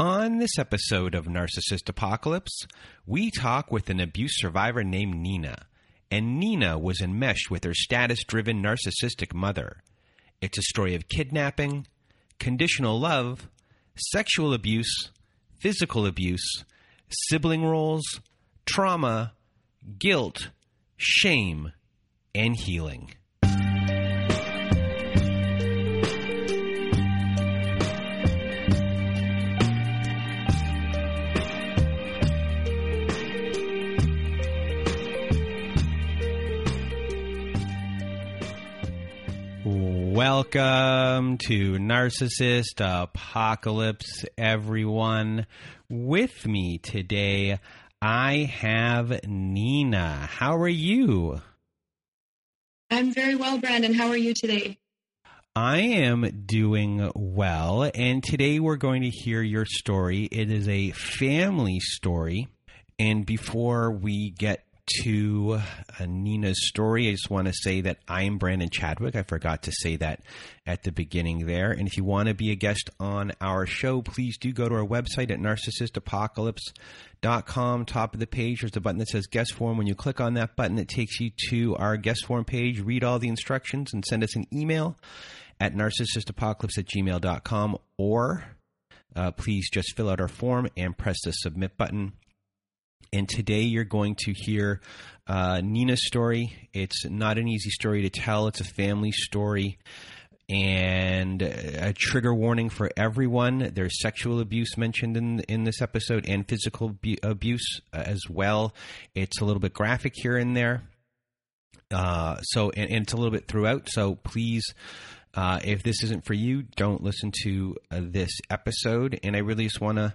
On this episode of Narcissist Apocalypse, we talk with an abuse survivor named Nina. And Nina was enmeshed with her status driven narcissistic mother. It's a story of kidnapping, conditional love, sexual abuse, physical abuse, sibling roles, trauma, guilt, shame, and healing. Welcome to Narcissist Apocalypse, everyone. With me today, I have Nina. How are you? I'm very well, Brandon. How are you today? I am doing well, and today we're going to hear your story. It is a family story. And before we get to uh, Nina's story, I just want to say that I am Brandon Chadwick. I forgot to say that at the beginning there. And if you want to be a guest on our show, please do go to our website at narcissistapocalypse.com. Top of the page, there's a button that says guest form. When you click on that button, it takes you to our guest form page. Read all the instructions and send us an email at narcissistapocalypse at gmail.com or uh, please just fill out our form and press the submit button. And today you're going to hear uh, Nina's story. It's not an easy story to tell, it's a family story. And a trigger warning for everyone. There's sexual abuse mentioned in in this episode, and physical abuse uh, as well. It's a little bit graphic here and there. Uh, so, and, and, it's a little bit throughout. So, please uh, if this isn't for you, don't listen to uh, this episode. And I really just want to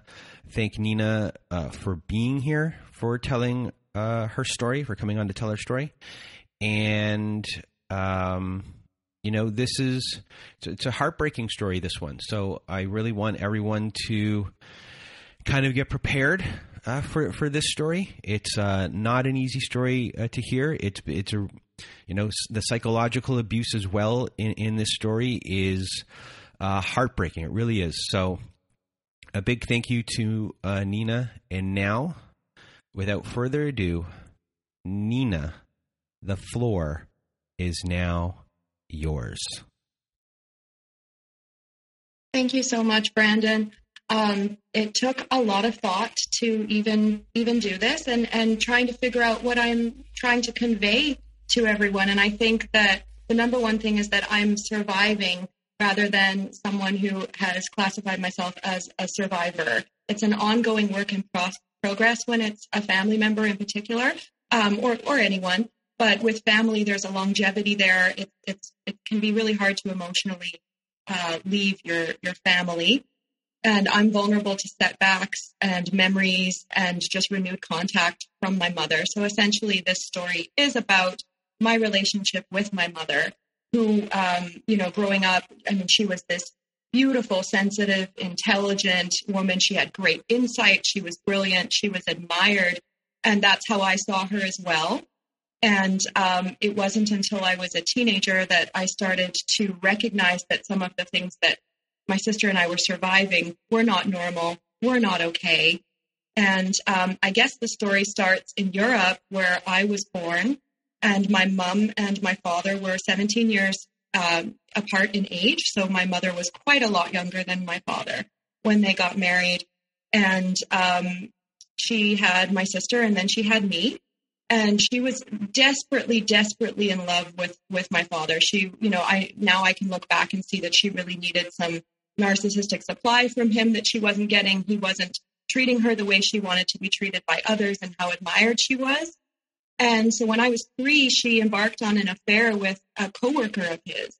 thank Nina uh, for being here, for telling uh, her story, for coming on to tell her story. And, um, you know, this is it's a heartbreaking story, this one. So I really want everyone to kind of get prepared uh, for for this story. It's uh, not an easy story uh, to hear. It's it's a you know the psychological abuse as well in in this story is uh, heartbreaking. It really is. So a big thank you to uh, Nina. And now, without further ado, Nina, the floor is now yours. Thank you so much, Brandon. Um, it took a lot of thought to even even do this and and trying to figure out what I'm trying to convey to everyone. And I think that the number one thing is that I'm surviving rather than someone who has classified myself as a survivor. It's an ongoing work in pro- progress when it's a family member in particular, um, or or anyone. But with family, there's a longevity there. It, it's it can be really hard to emotionally uh, leave your your family and I'm vulnerable to setbacks and memories and just renewed contact from my mother. So essentially, this story is about my relationship with my mother, who, um, you know, growing up, I mean, she was this beautiful, sensitive, intelligent woman. She had great insight. She was brilliant. She was admired. And that's how I saw her as well. And um, it wasn't until I was a teenager that I started to recognize that some of the things that my sister and I were surviving were not normal, were not okay. And um, I guess the story starts in Europe, where I was born, and my mom and my father were 17 years um, apart in age. So my mother was quite a lot younger than my father when they got married. And um, she had my sister, and then she had me. And she was desperately, desperately in love with with my father. She, you know, I now I can look back and see that she really needed some narcissistic supply from him that she wasn't getting. He wasn't treating her the way she wanted to be treated by others, and how admired she was. And so when I was three, she embarked on an affair with a coworker of his.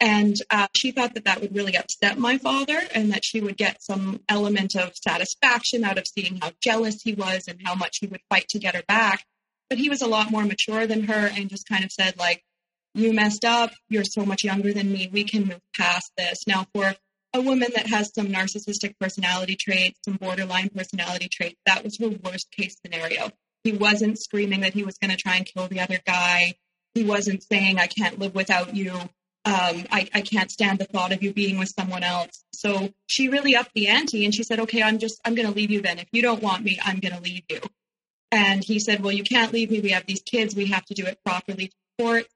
And uh, she thought that that would really upset my father and that she would get some element of satisfaction out of seeing how jealous he was and how much he would fight to get her back. But he was a lot more mature than her and just kind of said, like, you messed up. You're so much younger than me. We can move past this. Now, for a woman that has some narcissistic personality traits, some borderline personality traits, that was her worst case scenario. He wasn't screaming that he was going to try and kill the other guy. He wasn't saying, I can't live without you um, I, I can't stand the thought of you being with someone else. So she really upped the ante and she said, okay, I'm just, I'm going to leave you then. If you don't want me, I'm going to leave you. And he said, well, you can't leave me. We have these kids. We have to do it properly to court.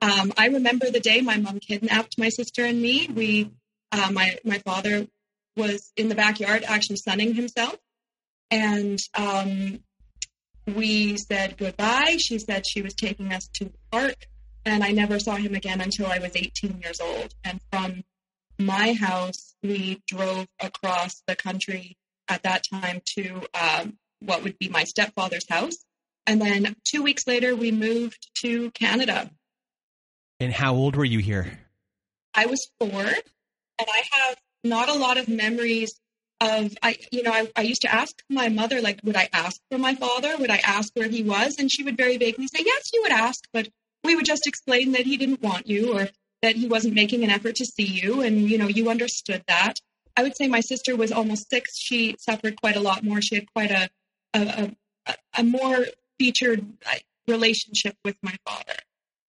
Um, I remember the day my mom kidnapped my sister and me. We, uh, my, my father was in the backyard actually sunning himself. And um, we said goodbye. She said she was taking us to the park and I never saw him again until I was 18 years old. And from my house, we drove across the country at that time to um, what would be my stepfather's house. And then two weeks later, we moved to Canada. And how old were you here? I was four, and I have not a lot of memories of I you know I, I used to ask my mother like would I ask for my father? Would I ask where he was? And she would very vaguely say yes you would ask but we would just explain that he didn't want you or that he wasn't making an effort to see you. And you know you understood that. I would say my sister was almost six. She suffered quite a lot more. She had quite a a, a, a more featured relationship with my father.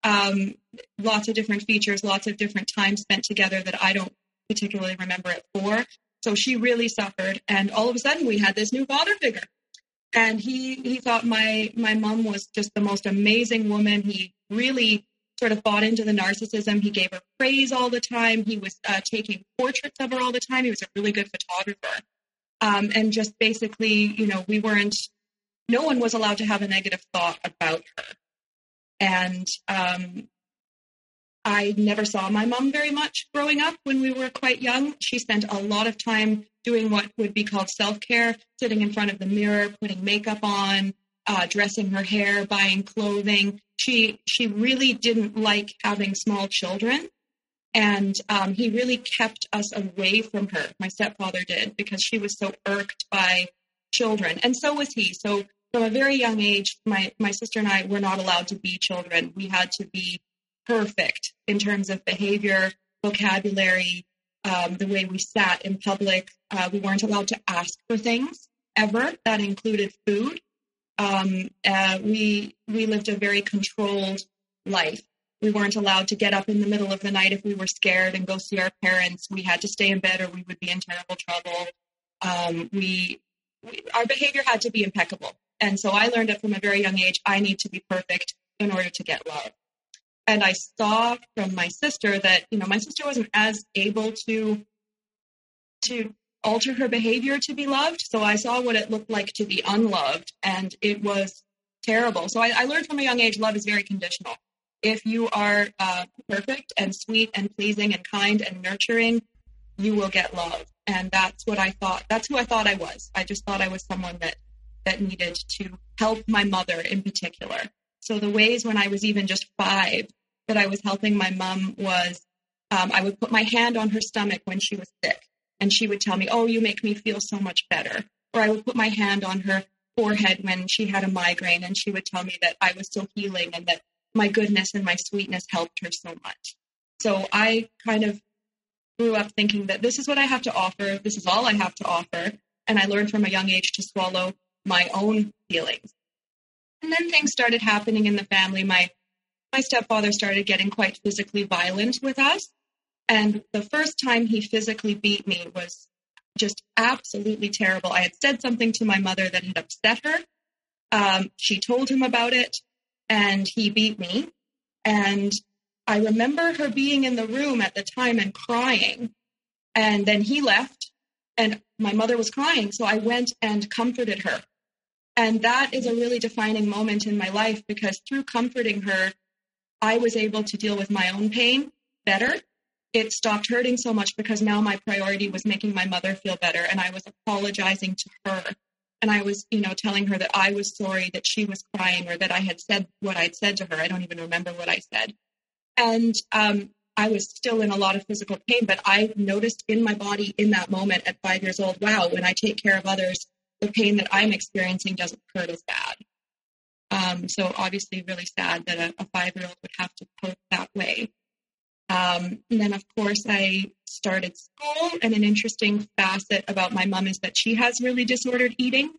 Um, lots of different features lots of different time spent together that i don't particularly remember it for so she really suffered and all of a sudden we had this new father figure and he he thought my my mom was just the most amazing woman he really sort of bought into the narcissism. He gave her praise all the time. He was uh, taking portraits of her all the time. He was a really good photographer. Um, and just basically, you know, we weren't, no one was allowed to have a negative thought about her. And um, I never saw my mom very much growing up when we were quite young. She spent a lot of time doing what would be called self care, sitting in front of the mirror, putting makeup on, uh, dressing her hair, buying clothing. She she really didn't like having small children, and um, he really kept us away from her. My stepfather did because she was so irked by children, and so was he. So from a very young age, my my sister and I were not allowed to be children. We had to be perfect in terms of behavior, vocabulary, um, the way we sat in public. Uh, we weren't allowed to ask for things ever. That included food um, uh, we we lived a very controlled life. We weren't allowed to get up in the middle of the night if we were scared and go see our parents. We had to stay in bed or we would be in terrible trouble. Um, we, we our behavior had to be impeccable, and so I learned it from a very young age. I need to be perfect in order to get love. And I saw from my sister that you know my sister wasn't as able to to alter her behavior to be loved. So I saw what it looked like to be unloved, and it was terrible. So I, I learned from a young age love is very conditional. If you are uh, perfect and sweet and pleasing and kind and nurturing, you will get love. And that's what I thought. That's who I thought I was. I just thought I was someone that that needed to help my mother in particular. So the ways when I was even just five that I was helping my mom was um, I would put my hand on her stomach when she was sick and she would tell me, Oh, you make me feel so much better. Or I would put my hand on her forehead when she had a migraine and she would tell me that I was still healing and that my goodness and my sweetness helped her so much. So I kind of grew up thinking that this is what I have to offer, this is all I have to offer. And I learned from a young age to swallow my own feelings. And then things started happening in the family. My my stepfather started getting quite physically violent with us. And the first time he physically beat me was just absolutely terrible. I had said something to my mother that had upset her. Um, she told him about it, and he beat me. And I remember her being in the room at the time and crying. And then he left. And my mother was crying. So I went and comforted her. And that is a really defining moment in my life because through comforting her, I was able to deal with my own pain better. It stopped hurting so much because now my priority was making my mother feel better and I was apologizing to her. And I was, you know, telling her that I was sorry that she was crying or that I had said what I'd said to her. I don't even remember what I said. And um, I was still in a lot of physical pain, but I noticed in my body in that moment at five years old, wow, when I take care of others, the pain that I'm experiencing doesn't hurt as bad. Um, so obviously, really sad that a, a five year old would have to cope that way. Um, and then, of course, I started school. And an interesting facet about my mom is that she has really disordered eating.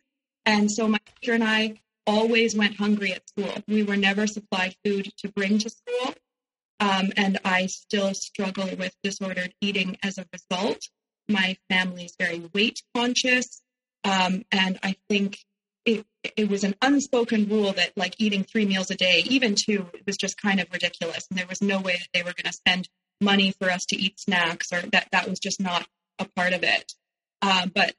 And so my teacher and I always went hungry at school. We were never supplied food to bring to school. Um, and I still struggle with disordered eating as a result. My family is very weight conscious. Um, and I think it, it was an unspoken rule that like eating three meals a day, even two, was just kind of ridiculous. And there was no way that they were going to spend money for us to eat snacks or that that was just not a part of it. Uh, but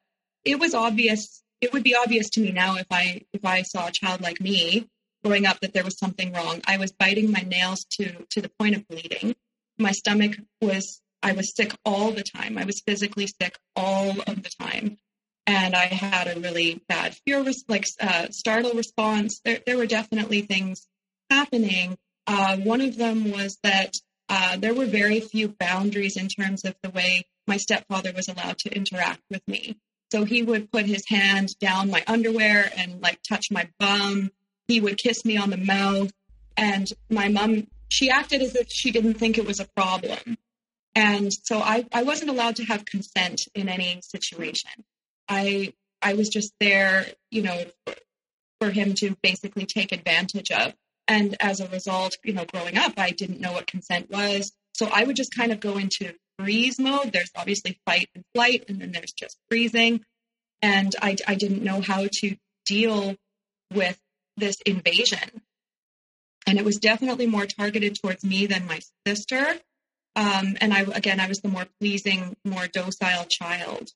it was obvious. It would be obvious to me now if I if I saw a child like me growing up that there was something wrong. I was biting my nails to to the point of bleeding. My stomach was I was sick all the time. I was physically sick all of the time. And I had a really bad fear, like uh, startle response. There, there were definitely things happening. Uh, one of them was that uh, there were very few boundaries in terms of the way my stepfather was allowed to interact with me. So he would put his hand down my underwear and like touch my bum he would kiss me on the mouth. And my mom, she acted as if she didn't think it was a problem. And so I, I wasn't allowed to have consent in any situation. I I was just there, you know, for, him to basically take advantage of. And as a result, you know, growing up, I didn't know what consent was. So I would just kind of go into freeze mode. There's obviously fight and flight, and then there's just freezing. And I, I didn't know how to deal with this invasion. And it was definitely more targeted towards me than my sister. Um, and I, again, I was the more pleasing, more docile child.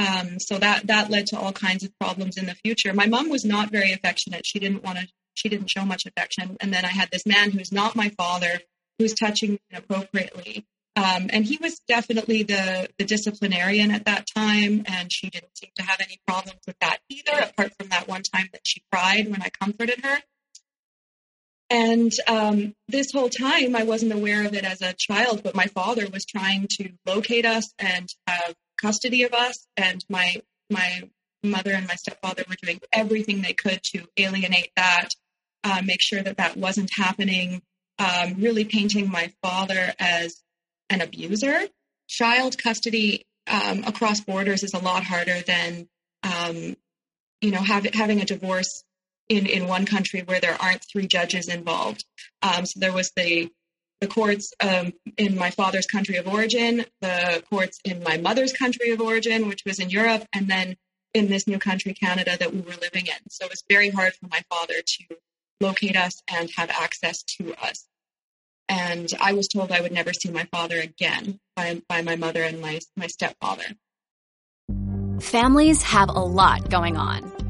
Um, so that, that led to all kinds of problems in the future. My mom was not very affectionate. She didn't want to, she didn't show much affection. And then I had this man who's not my father, who's touching me inappropriately. Um, and he was definitely the, the disciplinarian at that time, and she didn't seem to have any problems with that either, apart from that one time that she cried when I comforted her. And um, this whole time, I wasn't aware of it as a child, but my father was trying to locate us and have custody of us. And my my mother and my stepfather were doing everything they could to alienate that, uh, make sure that that wasn't happening. Um, really painting my father as an abuser. Child custody um, across borders is a lot harder than, um, you know, have, having a divorce in, in one country where there aren't three judges involved. Um, so there was the the courts um, in my father's country of origin, the courts in my mother's country of origin, which was in Europe, and then in this new country, Canada, that we were living in. So it was very hard for my father to locate us and have access to us and I was told I would never see my father again by, by my mother and my, my stepfather. Families have a lot going on.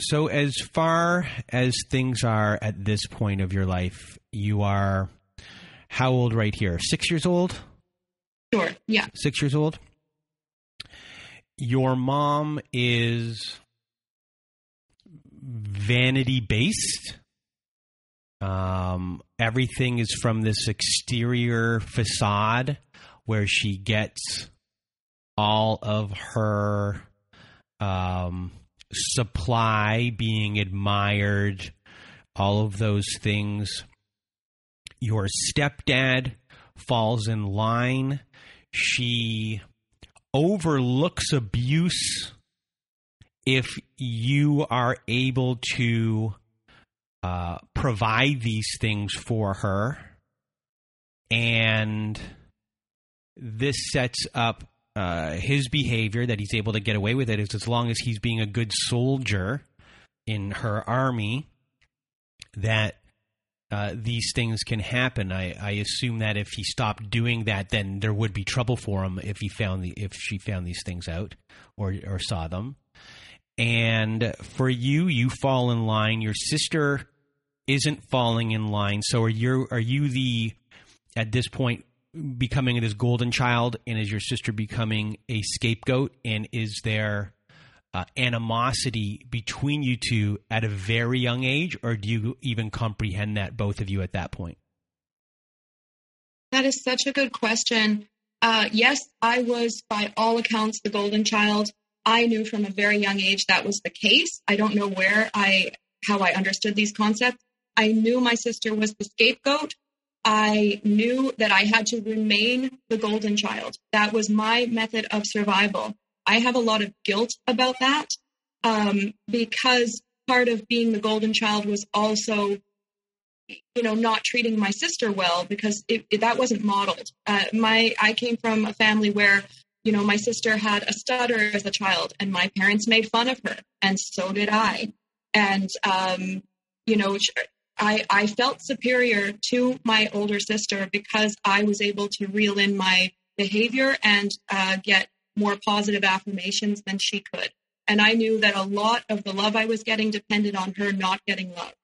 So, as far as things are at this point of your life, you are how old right here? Six years old? Sure, yeah. Six years old? Your mom is vanity based? Um, everything is from this exterior facade where she gets all of her um, supply being admired, all of those things. Your stepdad falls in line. She overlooks abuse if you are able to uh, provide these things for her. And this sets up uh, his behavior that he's able to get away with it is as long as he's being a good soldier in her army that uh, these things can happen. I, I assume that if he stopped doing that, then there would be trouble for him if he found the if she found these things out or or saw them. And for you, you fall in line. Your sister isn't falling in line. So are you are you the at this point becoming this golden child, and is your sister becoming a scapegoat? And is there uh, animosity between you two at a very young age, or do you even comprehend that both of you at that point? That is such a good question. Uh, yes, I was by all accounts the golden child. I knew from a very young age that was the case. I don't know where I how I understood these concepts. I knew my sister was the scapegoat. I knew that I had to remain the golden child. That was my method of survival. I have a lot of guilt about that um, because part of being the golden child was also, you know, not treating my sister well because it, it, that wasn't modeled. Uh, my I came from a family where, you know, my sister had a stutter as a child, and my parents made fun of her, and so did I. And um, you know, I, I felt superior to my older sister because I was able to reel in my behavior and uh, get more positive affirmations than she could. And I knew that a lot of the love I was getting depended on her not getting love.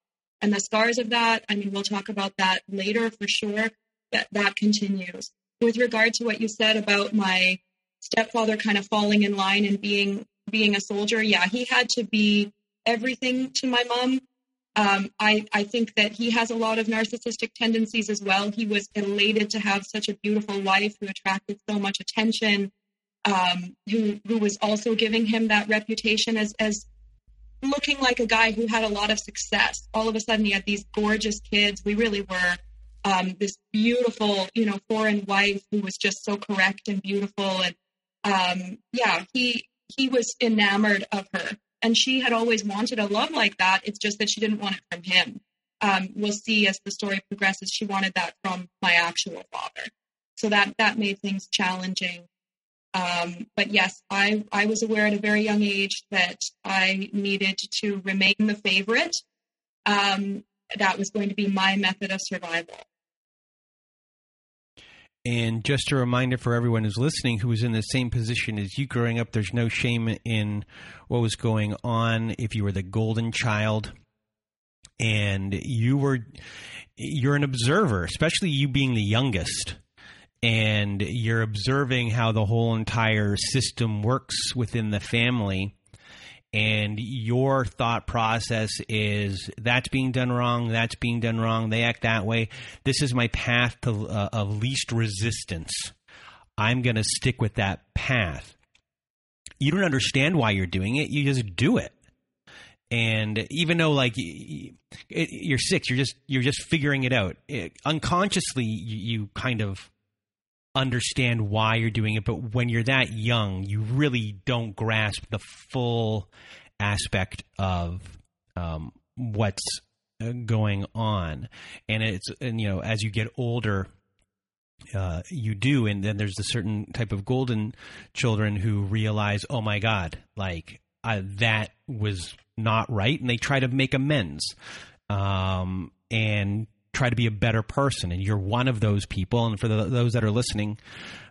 And the scars of that, I mean, we'll talk about that later for sure, that that continues. With regard to what you said about my stepfather kind of falling in line and being being a soldier, yeah, he had to be everything to my mom um, I, I think that he has a lot of narcissistic tendencies as well. He was elated to have such a beautiful wife who attracted so much attention, um, who who was also giving him that reputation as as looking like a guy who had a lot of success. All of a sudden, he had these gorgeous kids. We really were um, this beautiful, you know, foreign wife who was just so correct and beautiful. And um, yeah, he he was enamored of her and she had always wanted a love like that. It's just that she didn't want it from him. Um, we'll see as the story progresses. She wanted that from my actual father, so that that made things challenging. Um, but yes, I I was aware at a very young age that I needed to remain the favorite. Um, that was going to be my method of survival. And just a reminder for everyone who's listening who was in the same position as you growing up, there's no shame in what was going on if you were the golden child and you were you're an observer, especially you being the youngest. And you're observing how the whole entire system works within the family and your thought process is that's being done wrong, that's being done wrong, they act that way. This is my path to uh, of least resistance. I'm going to stick with that path. You don't understand why you're doing it, you just do it. And even though like you're six, you're just you're just figuring it out. It, unconsciously, you, you kind of understand why you're doing it, but when you're that young, you really don't grasp the full aspect of um, what's uh, going on. And it's and you know as you get older. Uh, you do, and then there's a certain type of golden children who realize, oh my god, like uh, that was not right, and they try to make amends. Um, and try to be a better person, and you're one of those people. And for the, those that are listening,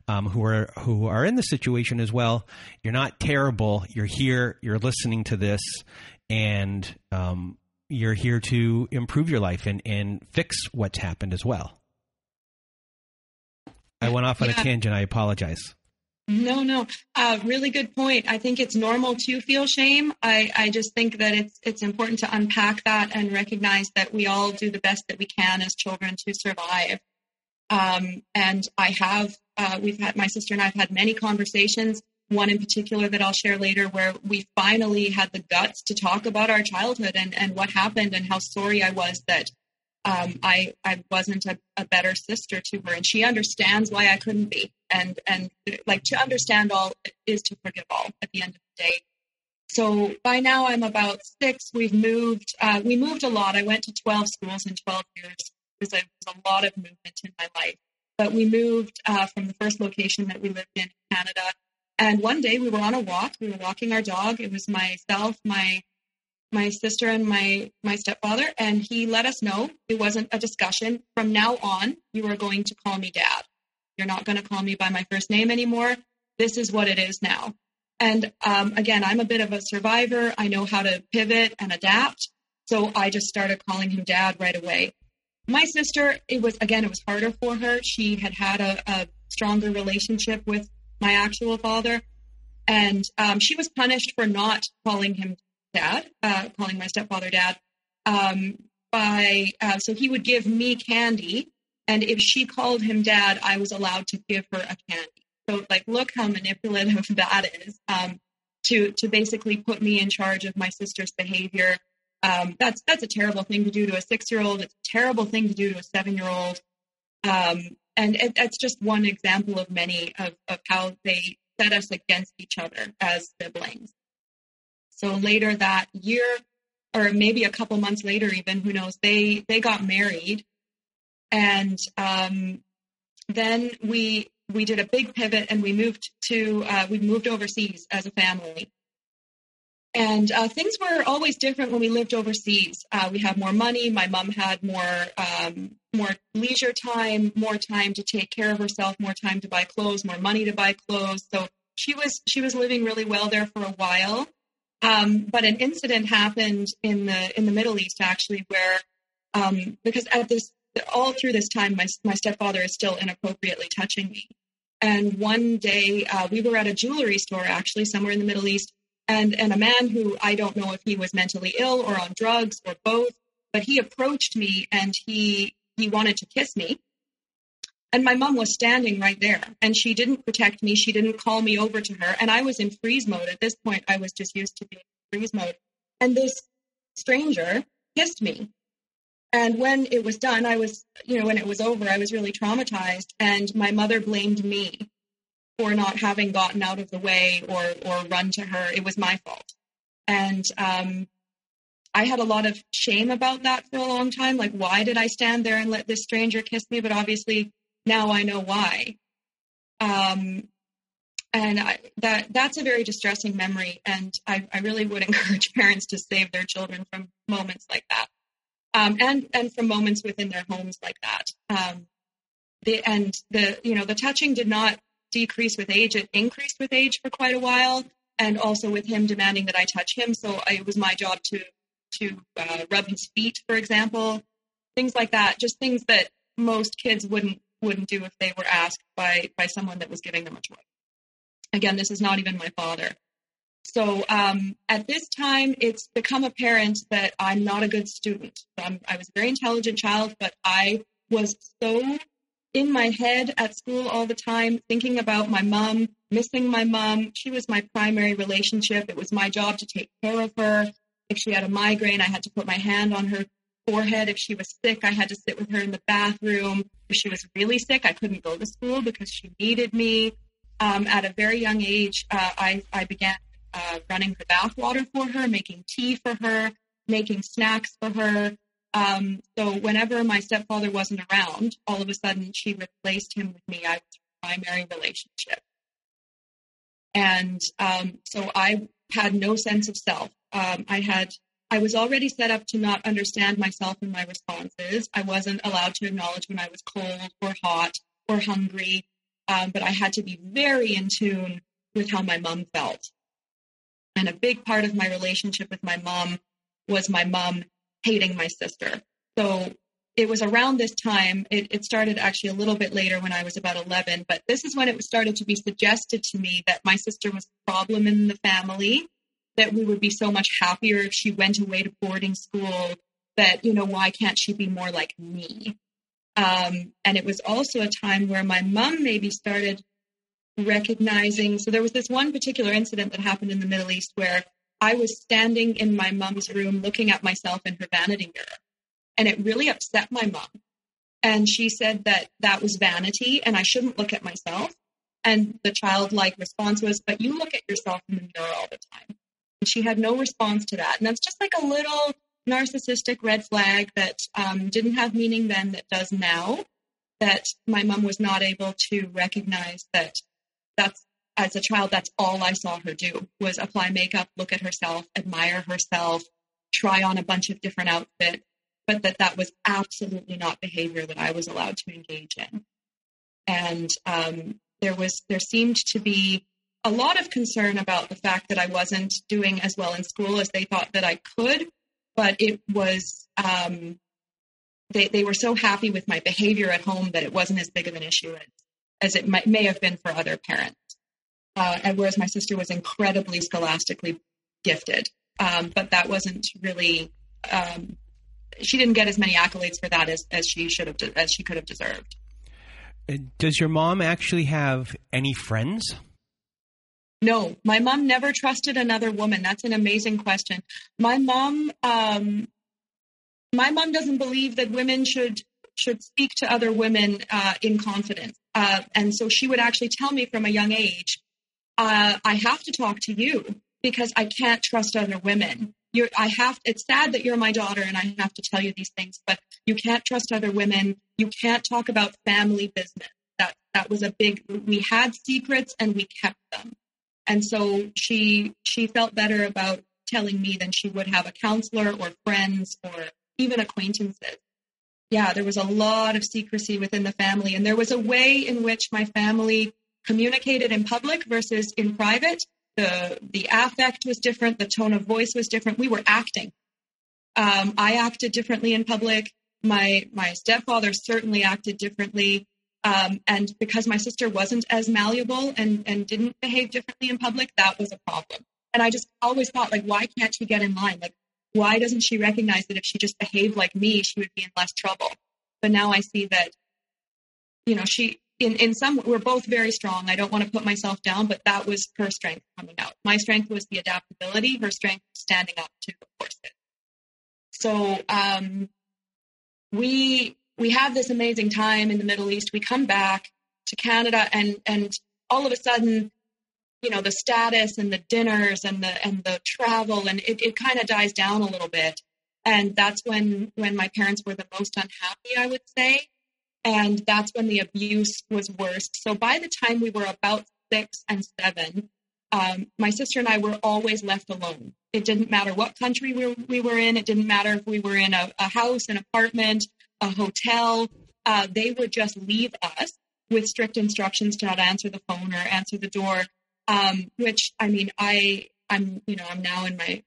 um, who are who are in the situation as well, you're not terrible. You're here. You're listening to this, and um, you're here to improve your life and and fix what's happened as well. I went off on yeah. a tangent. I apologize. No, no. Uh, really good point. I think it's normal to feel shame. I, I just think that it's it's important to unpack that and recognize that we all do the best that we can as children to survive. Um, and I have, uh, we've had my sister and I've had many conversations. One in particular that I'll share later, where we finally had the guts to talk about our childhood and and what happened and how sorry I was that um, I I wasn't a, a, better sister to her, and she understands why I couldn't be. And and like to understand all is to forgive all at the end of the day. So by now I'm about six. We've moved. Uh, we moved a lot. I went to twelve schools in twelve years. It was a, it was a lot of movement in my life. But we moved uh, from the first location that we lived in, in Canada. And one day we were on a walk. We were walking our dog. It was myself, my my sister and my my stepfather and he let us know it wasn't a discussion. From now on you are going to call me dad. You're not going to call me by my first name anymore. This is what it is now. And um, again i'm a bit of a survivor. I know how to pivot and adapt. So i just started calling him dad right away. My sister it was again it was harder for her. She had had a, a stronger relationship with my actual father. And um, she was punished for not calling him dad, uh, calling my stepfather dad, um, by uh, so he would give me candy, and if she called him dad, I was allowed to give her a candy. So like, look how manipulative that is. Um, to to basically put me in charge of my sister's behavior. Um, that's that's a terrible thing to do to a six year old. It's a terrible thing to do to a seven year old. Um, and it, that's just one example of many of, of how they set us against each other as siblings. So later that year, or maybe a couple months later, even who knows, they they got married, and um, then we we did a big pivot and we moved to uh, we moved overseas as a family. And uh, things were always different when we lived overseas. Uh, we had more money. My mom had more um, more leisure time, more time to take care of herself, more time to buy clothes, more money to buy clothes. So she was she was living really well there for a while. Um, but an incident happened in the in the Middle East actually, where um, because at this all through this time, my my stepfather is still inappropriately touching me. And one day, uh, we were at a jewelry store actually somewhere in the Middle East, and and a man who I don't know if he was mentally ill or on drugs or both, but he approached me and he he wanted to kiss me. And my mom was standing right there and she didn't protect me. She didn't call me over to her. And I was in freeze mode. At this point, I was just used to being in freeze mode. And this stranger kissed me. And when it was done, I was, you know, when it was over, I was really traumatized. And my mother blamed me for not having gotten out of the way or, or run to her. It was my fault. And, um, I had a lot of shame about that for a long time. Like, why did I stand there and let this stranger kiss me? But obviously, now I know why. Um, and I, that that's a very distressing memory, and I, I, really would encourage parents to save their children from moments like that, um, and and from moments within their homes like that. Um, the and the you know the touching did not decrease with age; it increased with age for quite a while, and also with him demanding that I touch him. So I, it was my job to to uh, rub his feet, for example, things like that. Just things that most kids wouldn't wouldn't do if they were asked by by someone that was giving them a toy. Again, this is not even my father. So um, at this time, it's become apparent that I'm not a good student. I'm, I was a very intelligent child, but I was so in my head at school all the time, thinking about my mom, missing my mom. She was my primary relationship. It was my job to take care of her. If she had a migraine, I had to put my hand on her forehead. If she was sick, I had to sit with her in the bathroom. If she was really sick, I couldn't go to school because she needed me. Um, at a very young age, uh, I, I, began uh, running her bath water for her, making tea for her, making snacks for her. Um, so whenever my stepfather wasn't around, all of a sudden she replaced him with me. I was her primary relationship. And um, so I had no sense of self. Um, I had I was already set up to not understand myself and my responses. I wasn't allowed to acknowledge when I was cold or hot or hungry, um, but I had to be very in tune with how my mom felt. And a big part of my relationship with my mom was my mom hating my sister. So it was around this time. It, it, started actually a little bit later when I was about 11, but this is when it started to be suggested to me that my sister was a problem in the family, that we would be so much happier if she went away to boarding school, that, you know, why can't she be more like me? Um, and it was also a time where my mom maybe started recognizing. So there was this one particular incident that happened in the Middle East where I was standing in my mom's room looking at myself in her vanity mirror and it really upset my mom. And she said that that was vanity and I shouldn't look at myself. And the childlike response was, but you look at yourself in the mirror all the time. She had no response to that. And that's just like a little narcissistic red flag that um, didn't have meaning then that does now. That my mom was not able to recognize that that's as a child, that's all I saw her do was apply makeup, look at herself, admire herself, try on a bunch of different outfits, but that that was absolutely not behavior that I was allowed to engage in. And um, there was there seemed to be a lot of concern about the fact that I wasn't doing as well in school as they thought that I could, but it was um, they they were so happy with my behavior at home that it wasn't as big of an issue as, as it might, may have been for other parents. Uh, and whereas my sister was incredibly scholastically gifted, um, but that wasn't really um, she didn't get as many accolades for that as, as she should have as she could have deserved. Uh, does your mom actually have any friends? No, my mom never trusted another woman. That's an amazing question. My mom, um, my mom doesn't believe that women should should speak to other women uh, in confidence, uh, and so she would actually tell me from a young age, uh, "I have to talk to you because I can't trust other women." you're i have it's sad that you're my daughter and i have to tell you these things but you can't trust other women you can't talk about family business that that was a big we had secrets and we kept them and so she she felt better about telling me than she would have a counselor or friends or even acquaintances yeah there was a lot of secrecy within the family and there was a way in which my family communicated in public versus in private the the affect was different, the tone of voice was different. We were acting. Um, I acted differently in public. My my stepfather certainly acted differently. Um, and because my sister wasn't as malleable and, and didn't behave differently in public, that was a problem. And I just always thought, like, why can't she get in line? Like, why doesn't she recognize that if she just behaved like me, she would be in less trouble? But now I see that, you know, she in, in some, we're both very strong. I don't want to put myself down, but that was her strength coming out. My strength was the adaptability. Her strength was standing up to the forces. So, um, we, we have this amazing time in the Middle East. We come back to Canada and, and all of a sudden, you know, the status and the dinners and the, and the travel and it, it kind of dies down a little bit. And that's when, when my parents were the most unhappy, I would say and that's when the abuse was worst. So by the time we were about six and seven, um, my sister and I were always left alone. It didn't matter what country we were, we were in. It didn't matter if we were in a, a house, an apartment, a hotel. Uh, they would just leave us with strict instructions to not answer the phone or answer the door. Um, which I mean, I I'm you know I'm now in my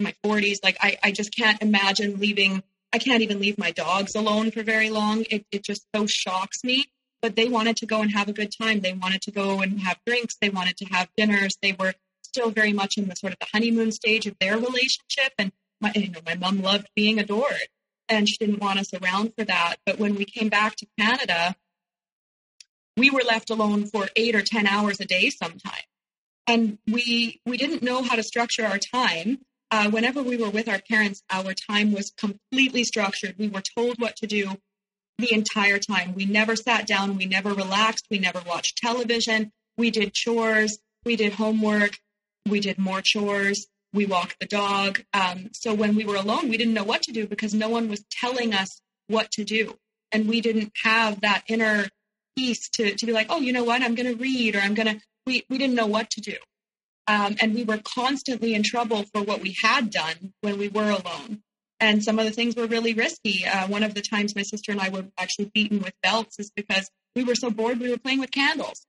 my 40s. Like I I just can't imagine leaving I can't even leave my dogs alone for very long. It, it just so shocks me. But they wanted to go and have a good time. They wanted to go and have drinks. They wanted to have dinners. They were still very much in the sort of the honeymoon stage of their relationship. And my, you know, my mom loved being adored and she didn't want us around for that. But when we came back to Canada, we were left alone for eight or 10 hours a day sometimes. And we, we didn't know how to structure our time uh, whenever we were with our parents, our time was completely structured. We were told what to do the entire time. We never sat down. We never relaxed. We never watched television. We did chores. We did homework. We did more chores. We walked the dog. Um, so when we were alone, we didn't know what to do because no one was telling us what to do. And we didn't have that inner peace to, to be like, oh, you know what? I'm going to read or I'm going to, we, we didn't know what to do. Um, and we were constantly in trouble for what we had done when we were alone. And some of the things were really risky. Uh, one of the times my sister and I were actually beaten with belts is because we were so bored we were playing with candles.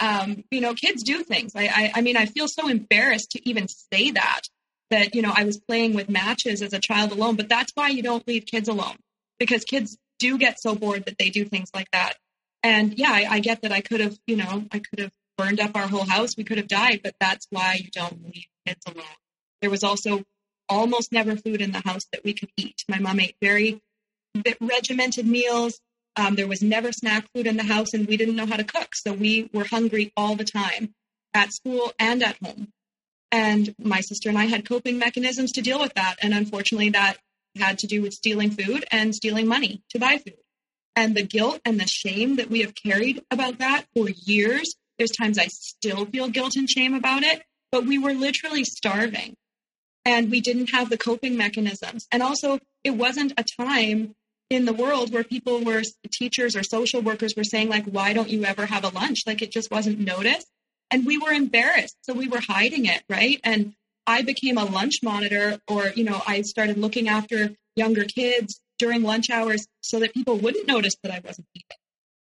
Um, you know, kids do things. I, I, I mean, I feel so embarrassed to even say that, that, you know, I was playing with matches as a child alone, but that's why you don't leave kids alone. because kids do get so bored that they do things like that. And yeah, I, I get that I could have, you know, I could have burned up our whole house. We could have died, but that's why you don't leave kids alone. There was also almost never food in the house that we could eat. My mom ate very regimented meals. Um, there was never snack food in the house, and we didn't know how to cook. So we were hungry all the time at school and at home. And my sister and I had coping mechanisms to deal with that. And unfortunately, that had to do with stealing food and stealing money to buy food. And the guilt and the shame that we have carried about that for years, there's times I still feel guilt and shame about it, but we were literally starving and we didn't have the coping mechanisms. And also, it wasn't a time in the world where people were teachers or social workers were saying like why don't you ever have a lunch? Like it just wasn't noticed. And we were embarrassed. So we were hiding it right? And i became a lunch monitor or you know i started looking after younger kids during lunch hours so that people wouldn't notice that i wasn't eating.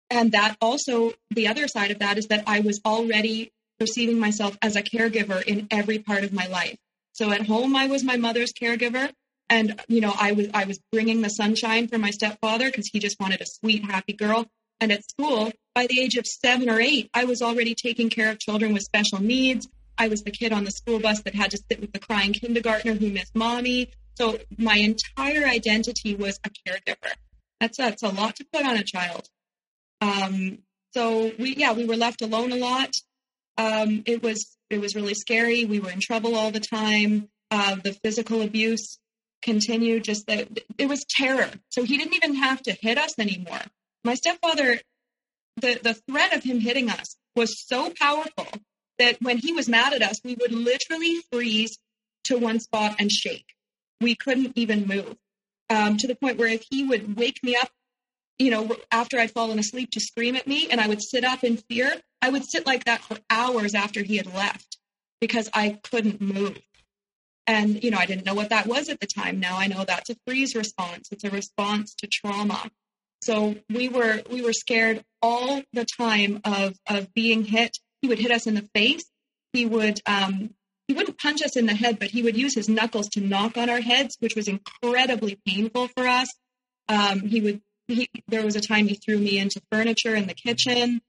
And that also the other side of that is that i was already perceiving myself as a caregiver in every part of my life. So at home i was my mother's caregiver and you know i was i was bringing the sunshine for my stepfather because he just wanted a sweet happy girl. And at school by the age of seven or eight i was already taking care of children with special needs. I was the kid on the school bus that had to sit with the crying kindergartner who missed mommy. So my entire identity was a caregiver. That's that's a lot to put on a child. Um, so we yeah we were left alone a lot. Um, it was it was really scary. We were in trouble all the time. Uh, the physical abuse continue just that it was terror. So he didn't even have to hit us anymore. My stepfather, the, the threat of him hitting us was so powerful that when he was mad at us, we would literally freeze to one spot and shake. We couldn't even move um, to the point where if he would wake me up, you know, after I'd fallen asleep to scream at me and I would sit up in fear, I would sit like that for hours after he had left because I couldn't move. And, you know, I didn't know what that was at the time. Now I know that's a freeze response. It's a response to trauma. So we were we were scared all the time of of being hit. He would hit us in the face. He would um, he wouldn't punch us in the head, but he would use his knuckles to knock on our heads, which was incredibly painful for us. Um, he would. He, there was a time he threw me into furniture in the kitchen,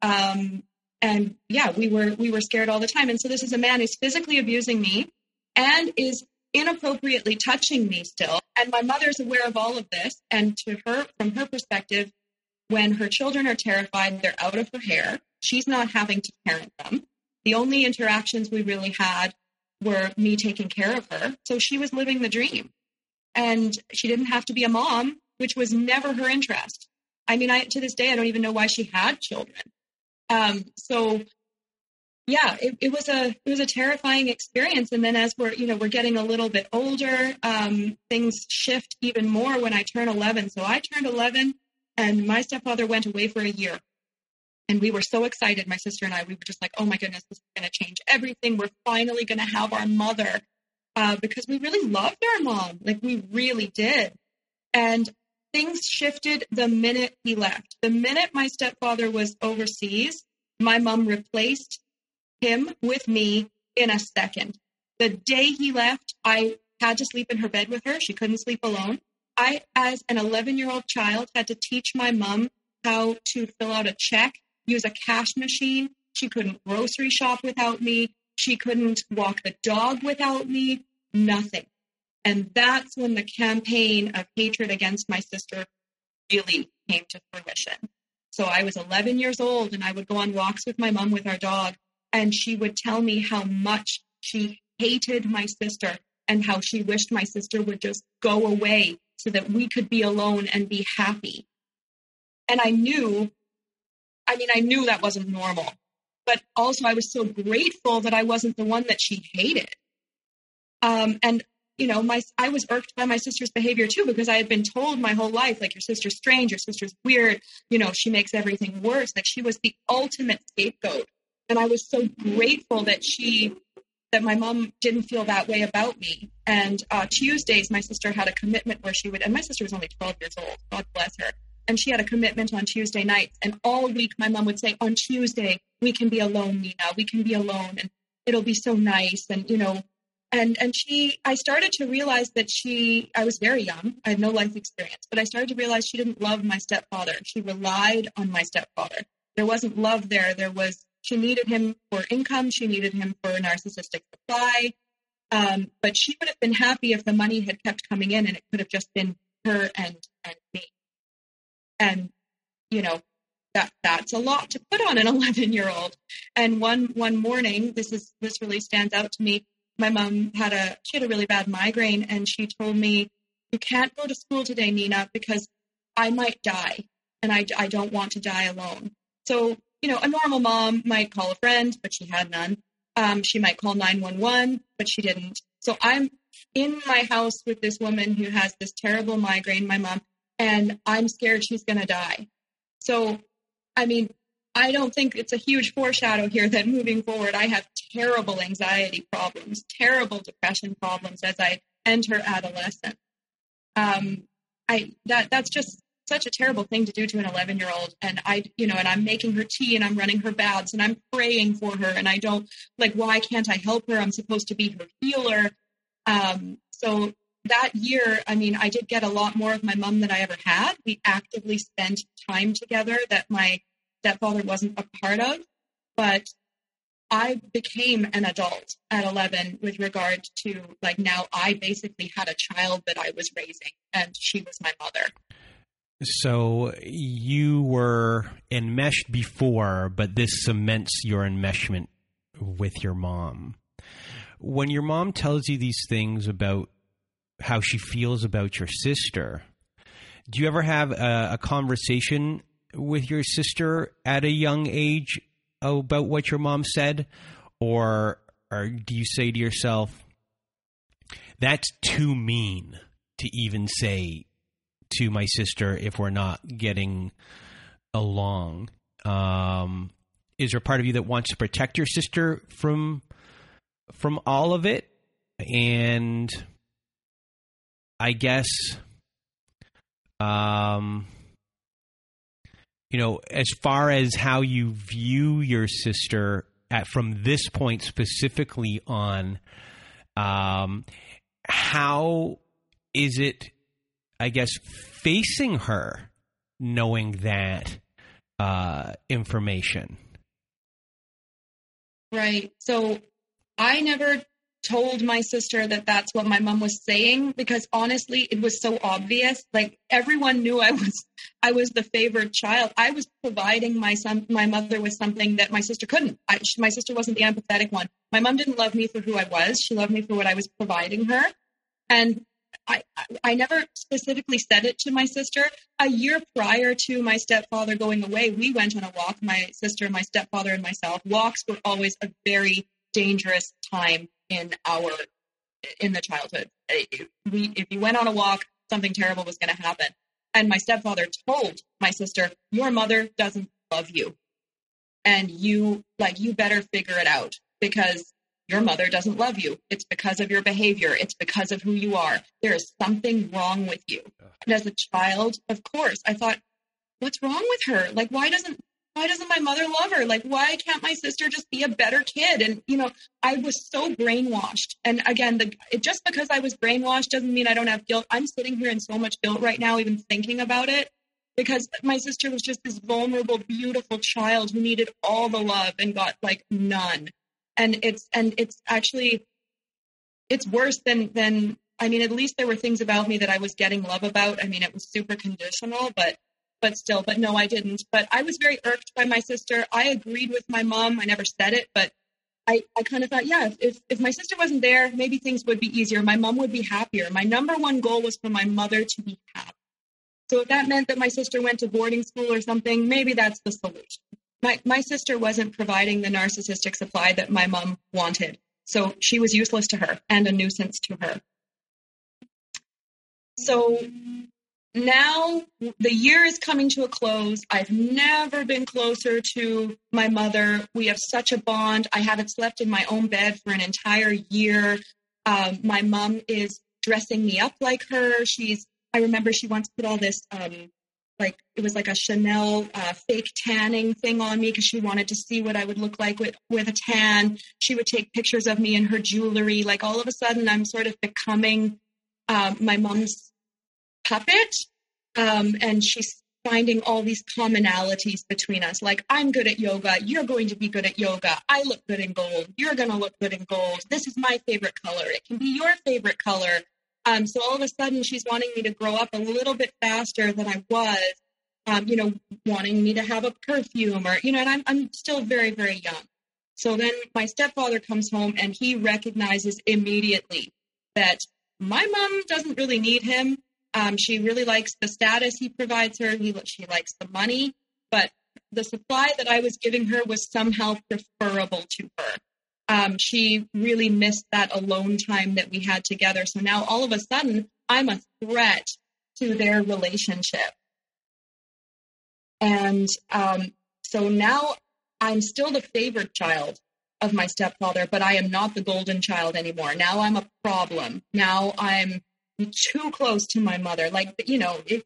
um, and yeah, we were we were scared all the time. And so this is a man who's physically abusing me and is inappropriately touching me still. And my mother's aware of all of this. And to her, from her perspective, when her children are terrified, they're out of her hair. She's not having to parent them. The only interactions we really had were me taking care of her. So she was living the dream. And she didn't have to be a mom, which was never her interest. I mean, I, to this day, I don't even know why she had children. Um, so yeah, it, it, was a it was a terrifying experience. And then as we're you know we're getting a little bit older, um, things shift even more when I turn 11. So I turned 11, and my stepfather went away for a year, and we were so excited. My sister and I, we were just like, oh my goodness, this is going to change everything. We're finally going to have our mother uh, because we really loved our mom, like we really did. And things shifted the minute he left. The minute my stepfather was overseas, my mom replaced him with me in a second. The day he left, I had to sleep in her bed with her. She couldn't sleep alone. I, as an 11 year old child, had to teach my mom how to fill out a check, use a cash machine. She couldn't grocery shop without me. She couldn't walk the dog without me. Nothing. And that's when the campaign of hatred against my sister really came to fruition. So I was 11 years old and I would go on walks with my mom with our dog and she would tell me how much she hated my sister and how she wished my sister would just go away so that we could be alone and be happy. And I knew, I mean, I knew that wasn't normal, but also I was so grateful that I wasn't the one that she hated. Um, and you know, my I was irked by my sister's behavior too because I had been told my whole life, like your sister's strange, your sister's weird, you know, she makes everything worse. Like she was the ultimate scapegoat and I was so grateful that she that my mom didn't feel that way about me. And uh, Tuesdays, my sister had a commitment where she would, and my sister was only 12 years old, God bless her. And she had a commitment on Tuesday nights. And all week, my mom would say, On Tuesday, we can be alone, Nina. We can be alone. And it'll be so nice. And, you know, and and she I started to realize that she I was very young. I had no life experience, but I started to realize she didn't love my stepfather. She relied on my stepfather. There wasn't love there. There was she needed him for income. She needed him for narcissistic supply. Um, but she would have been happy if the money had kept coming in and it could have just been her and and me. And you know that that's a lot to put on an 11 year old. And one one morning, this is this really stands out to me. My mom had a she had a really bad migraine, and she told me, "You can't go to school today, Nina, because I might die, and I I don't want to die alone." So you know, a normal mom might call a friend, but she had none. Um, she might call 911, but she didn't. So I'm in my house with this woman who has this terrible migraine, my mom, and I'm scared she's going to die. So, I mean, I don't think it's a huge foreshadow here that moving forward, I have terrible anxiety problems, terrible depression problems as I enter adolescence. Um, I that that's just such a terrible thing to do to an 11 year old and i you know and i'm making her tea and i'm running her baths and i'm praying for her. And i don't like why can't i help her? I'm supposed to be her healer. Um, so that year i mean i did get a lot more of my mom than i ever had. We actively spent time together that my stepfather wasn't a part of. But I became an adult at 11 with regard to like now I basically had a child that I was raising and she was my mother. So you were enmeshed before, but this cements your enmeshment with your mom. When your mom tells you these things about how she feels about your sister, do you ever have a, a conversation with your sister at a young age about what your mom said? Or, or do you say to yourself, that's too mean to even say to my sister if we're not getting along. Um, is there part of you that wants to protect your sister from from all of it? And I guess, um, you know, as far as how you view your sister at from this point specifically on, um, how is it I guess, facing her knowing that uh, information. Right. So I never told my sister that that's what my mom was saying because honestly it was so obvious. Like everyone knew i was i was the favored child. I was providing my son my mother with something that my sister couldn't. I, she, my sister wasn't the empathetic one. My mom didn't love me for who i was. She loved me for what i was providing her. And I, I never specifically said it to my sister. A year prior to my stepfather going away, we went on a walk, my sister, my stepfather, and myself. Walks were always a very dangerous time in our in the childhood. We, if you went on a walk, something terrible was going to happen. And my stepfather told my sister, "Your mother doesn't love you, and you like you better figure it out because your mother doesn't love you. It's because of your behavior. It's because of who you are. There is something wrong with you. And as a child, of course, I thought, what's wrong with her? Like, why doesn't why doesn't my mother love her? Like, why can't my sister just be a better kid? And you know, I was so brainwashed. And again, the it, just because I was brainwashed doesn't mean I don't have guilt. I'm sitting here in so much guilt right now, even thinking about it, because my sister was just this vulnerable, beautiful child who needed all the love and got like none and it's and it's actually it's worse than than I mean, at least there were things about me that I was getting love about. I mean, it was super conditional, but but still, but no, I didn't. But I was very irked by my sister. I agreed with my mom. I never said it, but I, I kind of thought, yeah, if, if my sister wasn't there, maybe things would be easier. My mom would be happier. My number one goal was for my mother to be happy. So if that meant that my sister went to boarding school or something, maybe that's the solution my, my sister wasn't providing the narcissistic supply that my mom wanted. So she was useless to her and a nuisance to her. So now the year is coming to a close. I've never been closer to my mother. We have such a bond. I haven't slept in my own bed for an entire year. Um, my mom is dressing me up like her. She's, I remember she once put all this um, like it was like a Chanel uh, fake tanning thing on me because she wanted to see what I would look like with with a tan. She would take pictures of me in her jewelry. Like all of a sudden, I'm sort of becoming um, my mom's puppet, um, and she's finding all these commonalities between us. Like I'm good at yoga, you're going to be good at yoga. I look good in gold, you're going to look good in gold. This is my favorite color. It can be your favorite color. Um, so all of a sudden, she's wanting me to grow up a little bit faster than I was. Um, you know, wanting me to have a perfume or, you know, and I'm, I'm still very, very young. So then my stepfather comes home and he recognizes immediately that my mom doesn't really need him. Um, she really likes the status he provides her. He, she likes the money, but the supply that I was giving her was somehow preferable to her um, she really missed that alone time that we had together. So now all of a sudden, I'm a threat to their relationship. And um, so now I'm still the favored child of my stepfather, but I am not the golden child anymore. Now I'm a problem. Now I'm too close to my mother. Like, you know, it,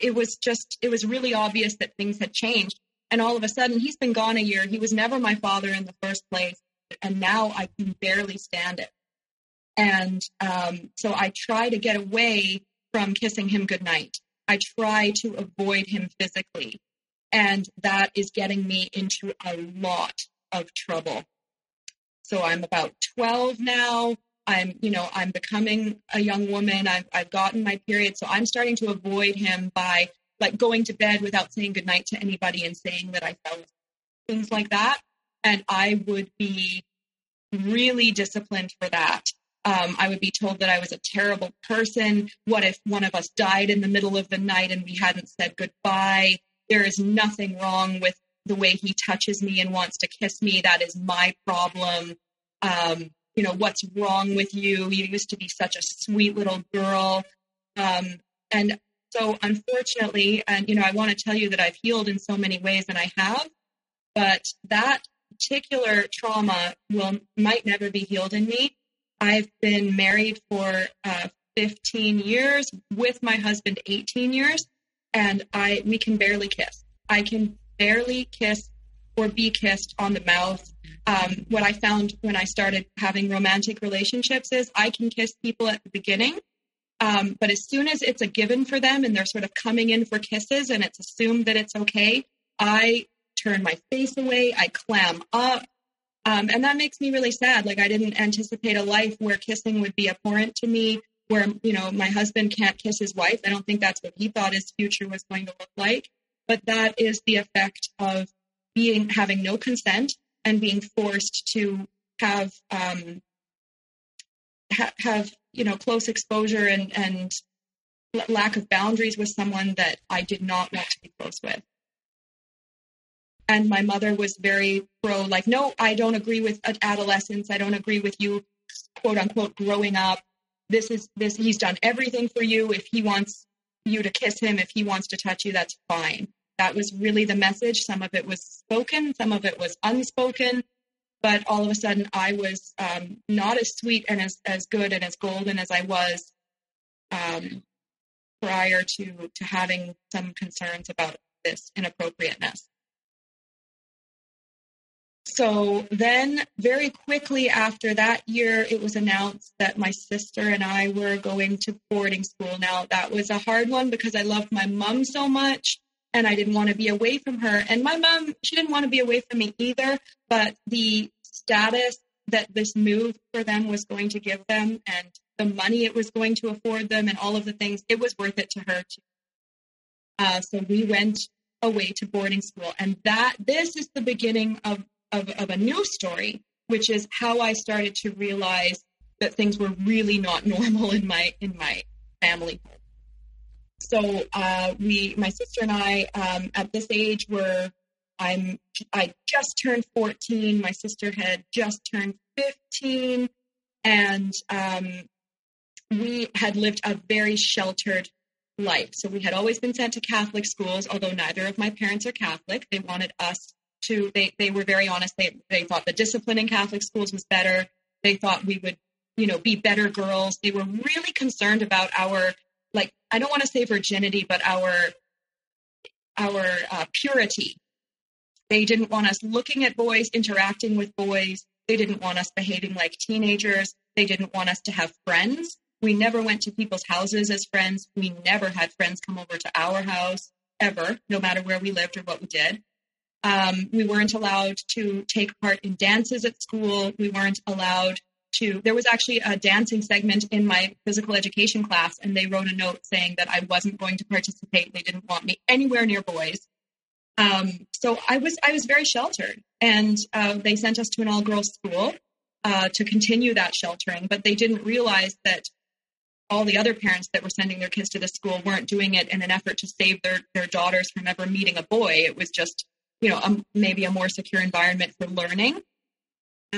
it was just, it was really obvious that things had changed. And all of a sudden, he's been gone a year. He was never my father in the first place and now I can barely stand it. And um, so I try to get away from kissing him goodnight. I try to avoid him physically. And that is getting me into a lot of trouble. So I'm about 12 now. I'm, you know, I'm becoming a young woman. I've, I've gotten my period. So I'm starting to avoid him by like going to bed without saying goodnight to anybody and saying that I fell things like that and I would be really disciplined for that. Um, I would be told that I was a terrible person. What if one of us died in the middle of the night and we hadn't said goodbye? There is nothing wrong with the way he touches me and wants to kiss me. That is my problem. Um, you know, what's wrong with you? You used to be such a sweet little girl. Um, and so, unfortunately, and you know, I want to tell you that I've healed in so many ways, and I have, but that particular trauma will might never be healed in me. I've been married for uh, 15 years with my husband 18 years, and I we can barely kiss. I can barely kiss or be kissed on the mouth. Um, what I found when I started having romantic relationships is I can kiss people at the beginning, um, but as soon as it's a given for them and they're sort of coming in for kisses and it's assumed that it's okay, I turn my face away, I clam up. Um, and that makes me really sad. Like I didn't anticipate a life where kissing would be abhorrent to me, where, you know, my husband can't kiss his wife. I don't think that's what he thought his future was going to look like. But that is the effect of being, having no consent and being forced to have, um, ha- have, you know, close exposure and, and lack of boundaries with someone that I did not want to be close with and my mother was very pro like no i don't agree with adolescence i don't agree with you quote unquote growing up. This is this he's done everything for you. If he wants you to kiss him if he wants to touch you that's fine. That was really the message. Some of it was spoken some of it was unspoken but all of a sudden i was um, not as sweet and as, as good and as golden as i was um, prior to to having some concerns about this inappropriateness so then, very quickly after that year, it was announced that my sister and I were going to boarding school. Now, that was a hard one because I loved my mom so much and I didn't want to be away from her. And my mom, she didn't want to be away from me either, but the status that this move for them was going to give them and the money it was going to afford them and all of the things, it was worth it to her too. Uh, so we went away to boarding school. And that this is the beginning of of, of a new story, which is how I started to realize that things were really not normal in my in my family. So uh, we, my sister and I, um, at this age, were I'm I just turned 14. My sister had just turned 15, and um, we had lived a very sheltered life. So we had always been sent to Catholic schools, although neither of my parents are Catholic. They wanted us to they they were very honest. They they thought the discipline in Catholic schools was better. They thought we would, you know, be better girls. They were really concerned about our like I don't want to say virginity, but our our uh, purity. They didn't want us looking at boys, interacting with boys. They didn't want us behaving like teenagers. They didn't want us to have friends. We never went to people's houses as friends. We never had friends come over to our house ever, no matter where we lived or what we did. Um, we weren't allowed to take part in dances at school. We weren't allowed to. There was actually a dancing segment in my physical education class, and they wrote a note saying that I wasn't going to participate. They didn't want me anywhere near boys. Um, so I was I was very sheltered, and uh, they sent us to an all girls school uh, to continue that sheltering. But they didn't realize that all the other parents that were sending their kids to the school weren't doing it in an effort to save their their daughters from ever meeting a boy. It was just you know a, maybe a more secure environment for learning.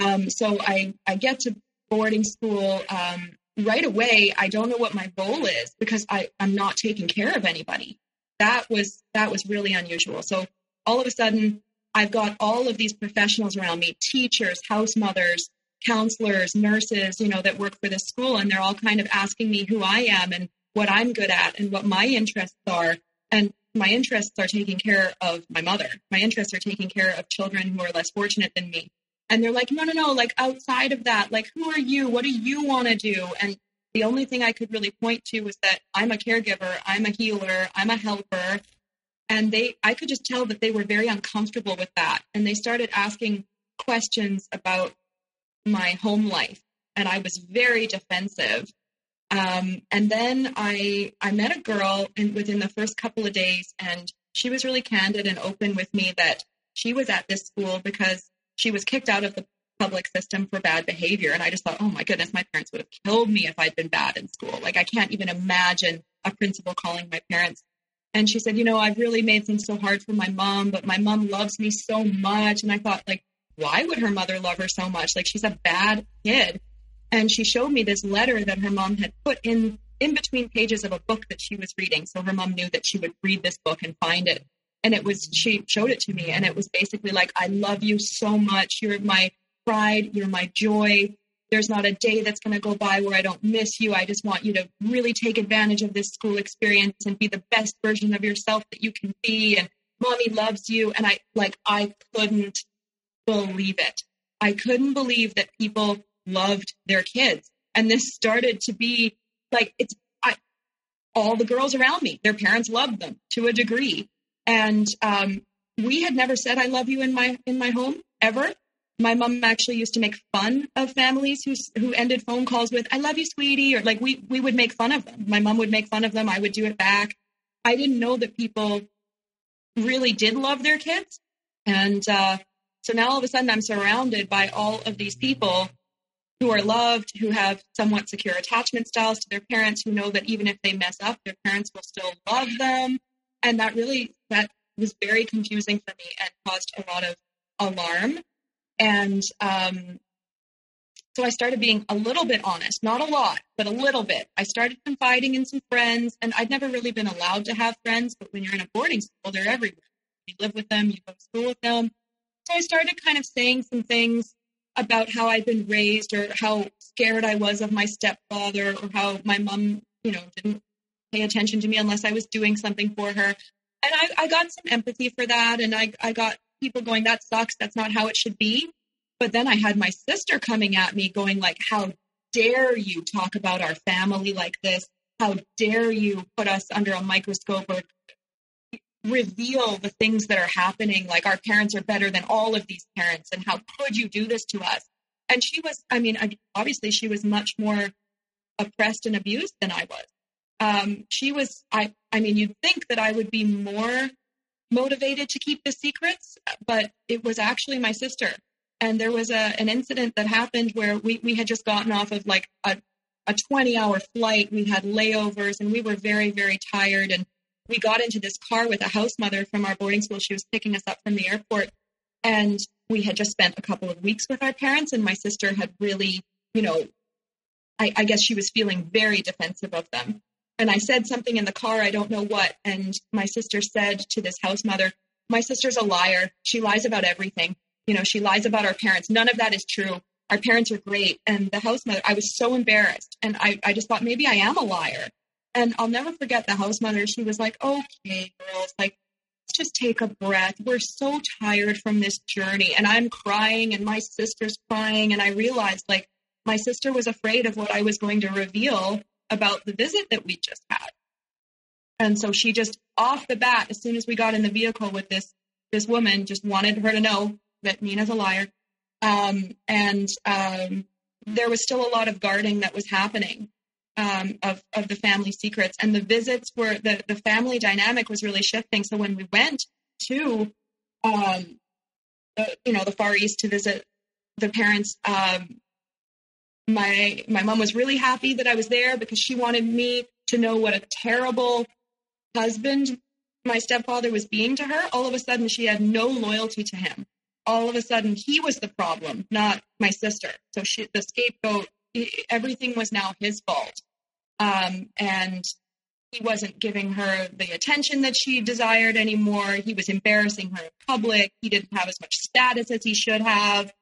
Um, so I I get to boarding school um, right away. I don't know what my role is because I I'm not taking care of anybody that was that was really unusual. So all of a sudden, I've got all of these professionals around me: teachers, house mothers, counselors, nurses, you know, that work for this school, and they're all kind of asking me who I am and what I'm good at and what my interests are. And my interests are taking care of my mother. My interests are taking care of children who are less fortunate than me. And they're like, no, no, no, like outside of that, like, who are you? What do you want to do? And the only thing I could really point to was that I'm a caregiver, I'm a healer, I'm a helper. And they, I could just tell that they were very uncomfortable with that. And they started asking questions about my home life. And I was very defensive. Um, and then I, I met a girl and within the first couple of days, and she was really candid and open with me that she was at this school because she was kicked out of the public system for bad behavior. And I just thought, oh my goodness, my parents would have killed me if I'd been bad in school. Like, I can't even imagine a principal calling my parents. And she said, you know, I've really made things so hard for my mom, but my mom loves me so much. And I thought, like, why would her mother love her so much? Like, she's a bad kid. And she showed me this letter that her mom had put in in between pages of a book that she was reading. So her mom knew that she would read this book and find it. And it was, she showed it to me, and it was basically like, I love you so much. You're my pride. You're my joy. There's not a day that's going to go by where I don't miss you. I just want you to really take advantage of this school experience and be the best version of yourself that you can be. And mommy loves you. And I like, I couldn't believe it. I couldn't believe that people loved their kids. And this started to be like, it's I, all the girls around me, their parents loved them to a degree. And um, we had never said, I love you in my, in my home ever my mom actually used to make fun of families who who ended phone calls with "I love you, sweetie," or like we we would make fun of them. My mom would make fun of them. I would do it back. I didn't know that people really did love their kids, and uh, so now all of a sudden I'm surrounded by all of these people who are loved, who have somewhat secure attachment styles to their parents, who know that even if they mess up, their parents will still love them, and that really that was very confusing for me and caused a lot of alarm and um, so I started being a little bit honest, not a lot, but a little bit. I started confiding in some friends, and I'd never really been allowed to have friends, but when you're in a boarding school, they're everywhere. You live with them, you go to school with them. So I started kind of saying some things about how I'd been raised or how scared I was of my stepfather or how my mom, you know, didn't pay attention to me unless I was doing something for her. And I, I got some empathy for that. And I, I got people going, that sucks. That's not how it should be. But then I had my sister coming at me going like, how dare you talk about our family like this? How dare you put us under a microscope or reveal the things that are happening? Like our parents are better than all of these parents. And how could you do this to us? And she was, I mean, obviously she was much more oppressed and abused than I was. Um, she was, I, I mean, you'd think that I would be more motivated to keep the secrets, but it was actually my sister. And there was a, an incident that happened where we, we had just gotten off of like a, a 20 hour flight. We had layovers and we were very, very tired. And we got into this car with a house mother from our boarding school. She was picking us up from the airport. And we had just spent a couple of weeks with our parents. And my sister had really, you know, I, I guess she was feeling very defensive of them. And I said something in the car, I don't know what. And my sister said to this house mother, My sister's a liar. She lies about everything. You know, she lies about our parents. None of that is true. Our parents are great. And the house mother, I was so embarrassed. And I, I just thought maybe I am a liar. And I'll never forget the house mother. She was like, okay, girls, like, let's just take a breath. We're so tired from this journey. And I'm crying, and my sister's crying. And I realized, like, my sister was afraid of what I was going to reveal about the visit that we just had. And so she just off the bat, as soon as we got in the vehicle with this this woman, just wanted her to know that Nina's a liar. Um, and um, there was still a lot of guarding that was happening um, of of the family secrets, and the visits were the the family dynamic was really shifting. So when we went to, um, uh, you know, the Far East to visit the parents, um, my my mom was really happy that I was there because she wanted me to know what a terrible husband my stepfather was being to her. All of a sudden, she had no loyalty to him. All of a sudden, he was the problem, not my sister. So she, the scapegoat, everything was now his fault. Um, and he wasn't giving her the attention that she desired anymore. He was embarrassing her in public. He didn't have as much status as he should have.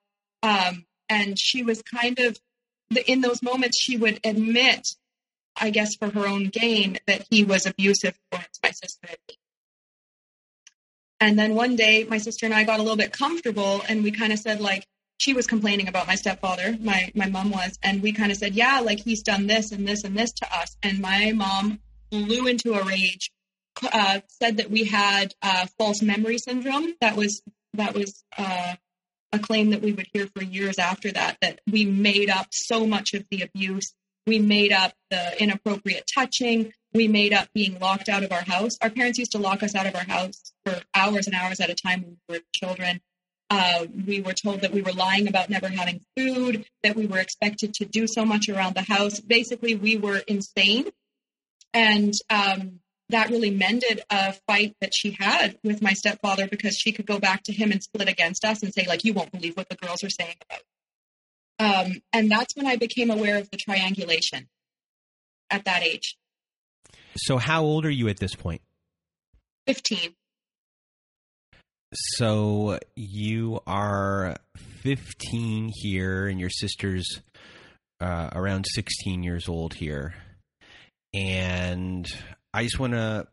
Um, and she was kind of in those moments, she would admit, I guess, for her own gain, that he was abusive towards my sister and. And then one day, my sister and I got a little bit comfortable, and we kind of said, like, she was complaining about my stepfather, my my mom was, and we kind of said, yeah, like he's done this and this and this to us. And my mom flew into a rage, uh, said that we had uh, false memory syndrome. That was that was uh, a claim that we would hear for years after that, that we made up so much of the abuse. We made up the inappropriate touching. We made up being locked out of our house. Our parents used to lock us out of our house for hours and hours at a time when we were children. Uh, we were told that we were lying about never having food, that we were expected to do so much around the house. Basically, we were insane. And um, that really mended a fight that she had with my stepfather because she could go back to him and split against us and say like you won't believe what the girls are saying about um, and that's when i became aware of the triangulation at that age so how old are you at this point? point 15 so you are 15 here and your sister's uh, around 16 years old here. And I just want to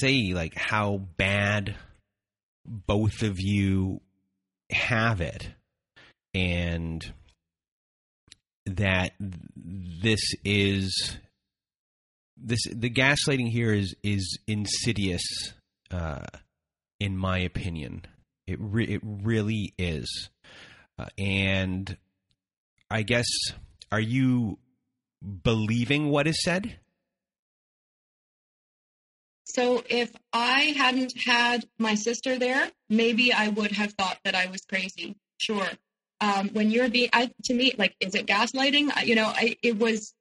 say like how bad both of you have it. And that this is this the gaslighting here is is insidious uh, in my opinion it re- it really is uh, and i guess are you believing what is said so if I hadn't had my sister there, maybe I would have thought that I was crazy. Sure. Um, when you're being, I, to me, like, is it gaslighting? You know, I, it was,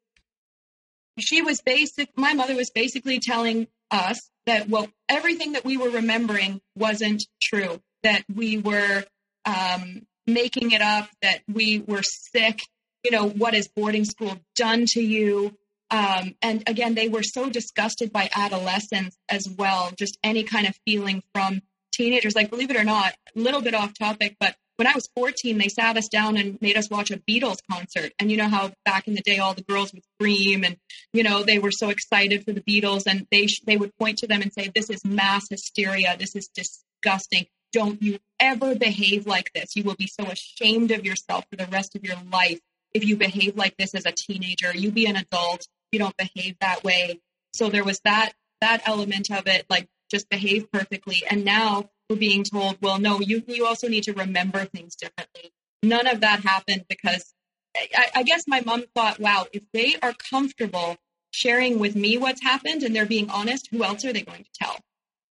she was basic, my mother was basically telling us that, well, everything that we were remembering wasn't true, that we were um, making it up, that we were sick. You know, what has boarding school done to you? Um, and again, they were so disgusted by adolescence as well, just any kind of feeling from teenagers. Like, believe it or not, a little bit off topic, but when I was 14, they sat us down and made us watch a Beatles concert. And you know how back in the day, all the girls would scream and, you know, they were so excited for the Beatles and they, sh- they would point to them and say, this is mass hysteria. This is disgusting. Don't you ever behave like this. You will be so ashamed of yourself for the rest of your life if you behave like this as a teenager. You be an adult you don't behave that way. So there was that that element of it, like just behave perfectly. And now we're being told, well, no, you you also need to remember things differently. None of that happened because I, I guess my mom thought, wow, if they are comfortable sharing with me what's happened and they're being honest, who else are they going to tell?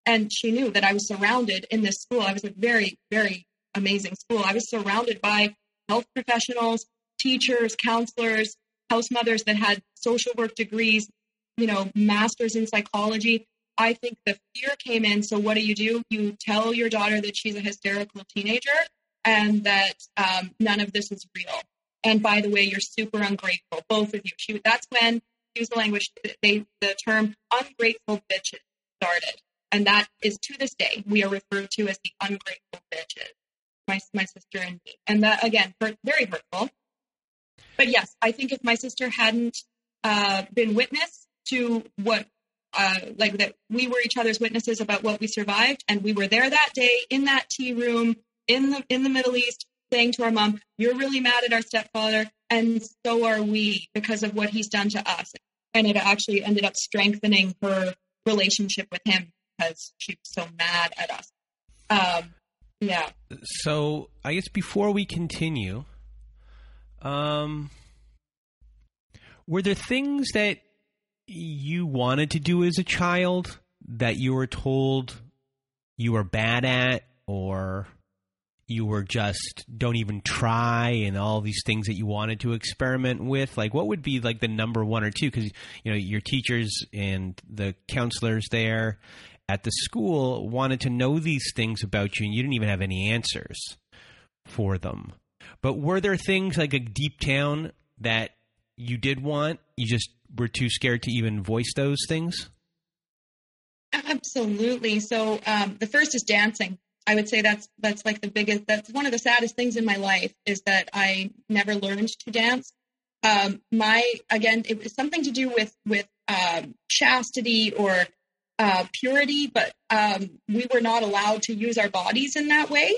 And she knew that I was surrounded in this school. I was a very, very amazing school. I was surrounded by health professionals, teachers, counselors, house mothers that had social work degrees, you know, masters in psychology. I think the fear came in. So what do you do? You tell your daughter that she's a hysterical teenager and that um, none of this is real. And by the way, you're super ungrateful, both of you. She, that's when use the language. They the term ungrateful bitches started, and that is to this day we are referred to as the ungrateful bitches. My my sister and me, and that again, very hurtful but yes, I think if my sister hadn't uh, been witness to what uh, like that we were each other's witnesses about what we survived, and we were there that day in that tea room in the in the Middle East, saying to our mom, "You're really mad at our stepfather, and so are we because of what he's done to us." And it actually ended up strengthening her relationship with him because she was so mad at us. Um, yeah. So I guess before we continue, um, were there things that you wanted to do as a child that you were told you were bad at or you were just don't even try and all these things that you wanted to experiment with? Like what would be like the number one or two? Because you know your teachers and the counselors there at the school wanted to know these things about you and you didn't even have any answers for them. But were there things like a deep down that you did want you just were too scared to even voice those things absolutely so um, the first is dancing I would say that's that's like the biggest. That's one of the saddest things in my life is that I never learned to dance. Um, my again, it was something to do with with um, chastity or uh, purity, but um, we were not allowed to use our bodies in that way.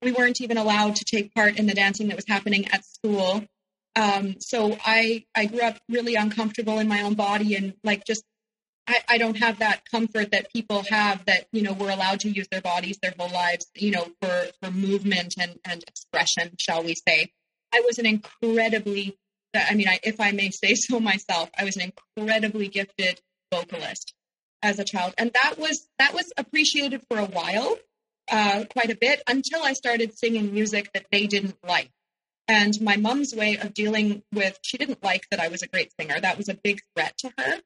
We weren't even allowed to take part in the dancing that was happening at school. Um, so I I grew up really uncomfortable in my own body and like just I, I, don't have that comfort that people have that you know we're allowed to use their bodies their whole lives you know for for movement and and expression shall we say. I was an incredibly i mean I, if i may say so myself i was an incredibly gifted vocalist as a child. And that was that was appreciated for a while uh, quite a bit until i started singing music that they didn't like and my mom's way of dealing with she didn't like that i was a great singer that was a big threat to her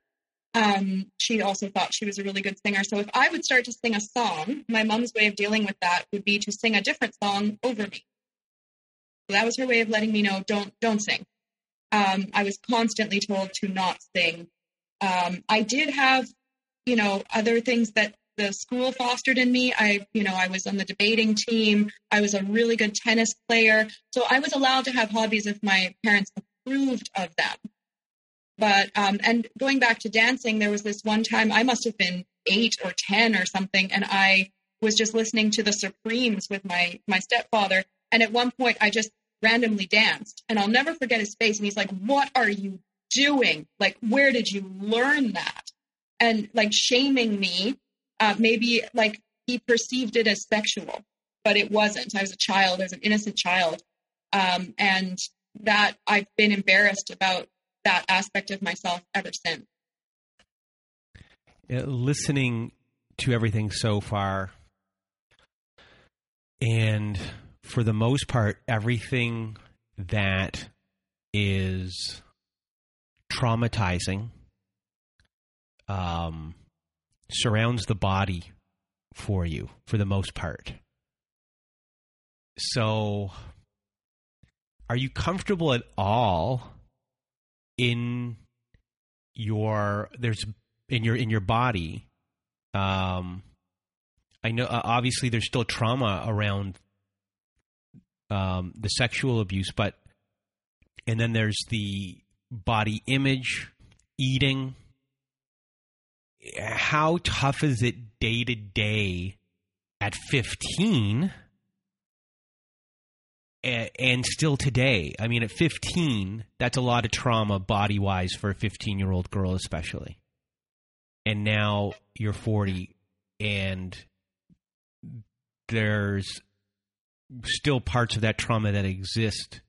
um, she also thought she was a really good singer. So if I would start to sing a song, my mom's way of dealing with that would be to sing a different song over me. So that was her way of letting me know don't don't sing. Um, I was constantly told to not sing. Um, I did have, you know, other things that the school fostered in me. I, you know, I was on the debating team. I was a really good tennis player. So I was allowed to have hobbies if my parents approved of them. But um, and going back to dancing, there was this one time I must have been eight or ten or something, and I was just listening to the Supremes with my my stepfather, and at one point I just randomly danced, and I'll never forget his face. And he's like, "What are you doing? Like, where did you learn that?" And like shaming me, uh, maybe like he perceived it as sexual, but it wasn't. I was a child, I was an innocent child, um, and that I've been embarrassed about that aspect of myself ever since. listening to everything so far, and for the most part, everything that is traumatizing um, surrounds the body for you for the most part. So, are you comfortable at all in your there's in your in your body um i know uh, obviously there's still trauma around um the sexual abuse but and then there's the body image eating how tough is it day to day at 15 and still today, I mean, at 15, that's a lot of trauma body wise for a 15 year old girl, especially. And now you're 40, and there's still parts of that trauma that exist.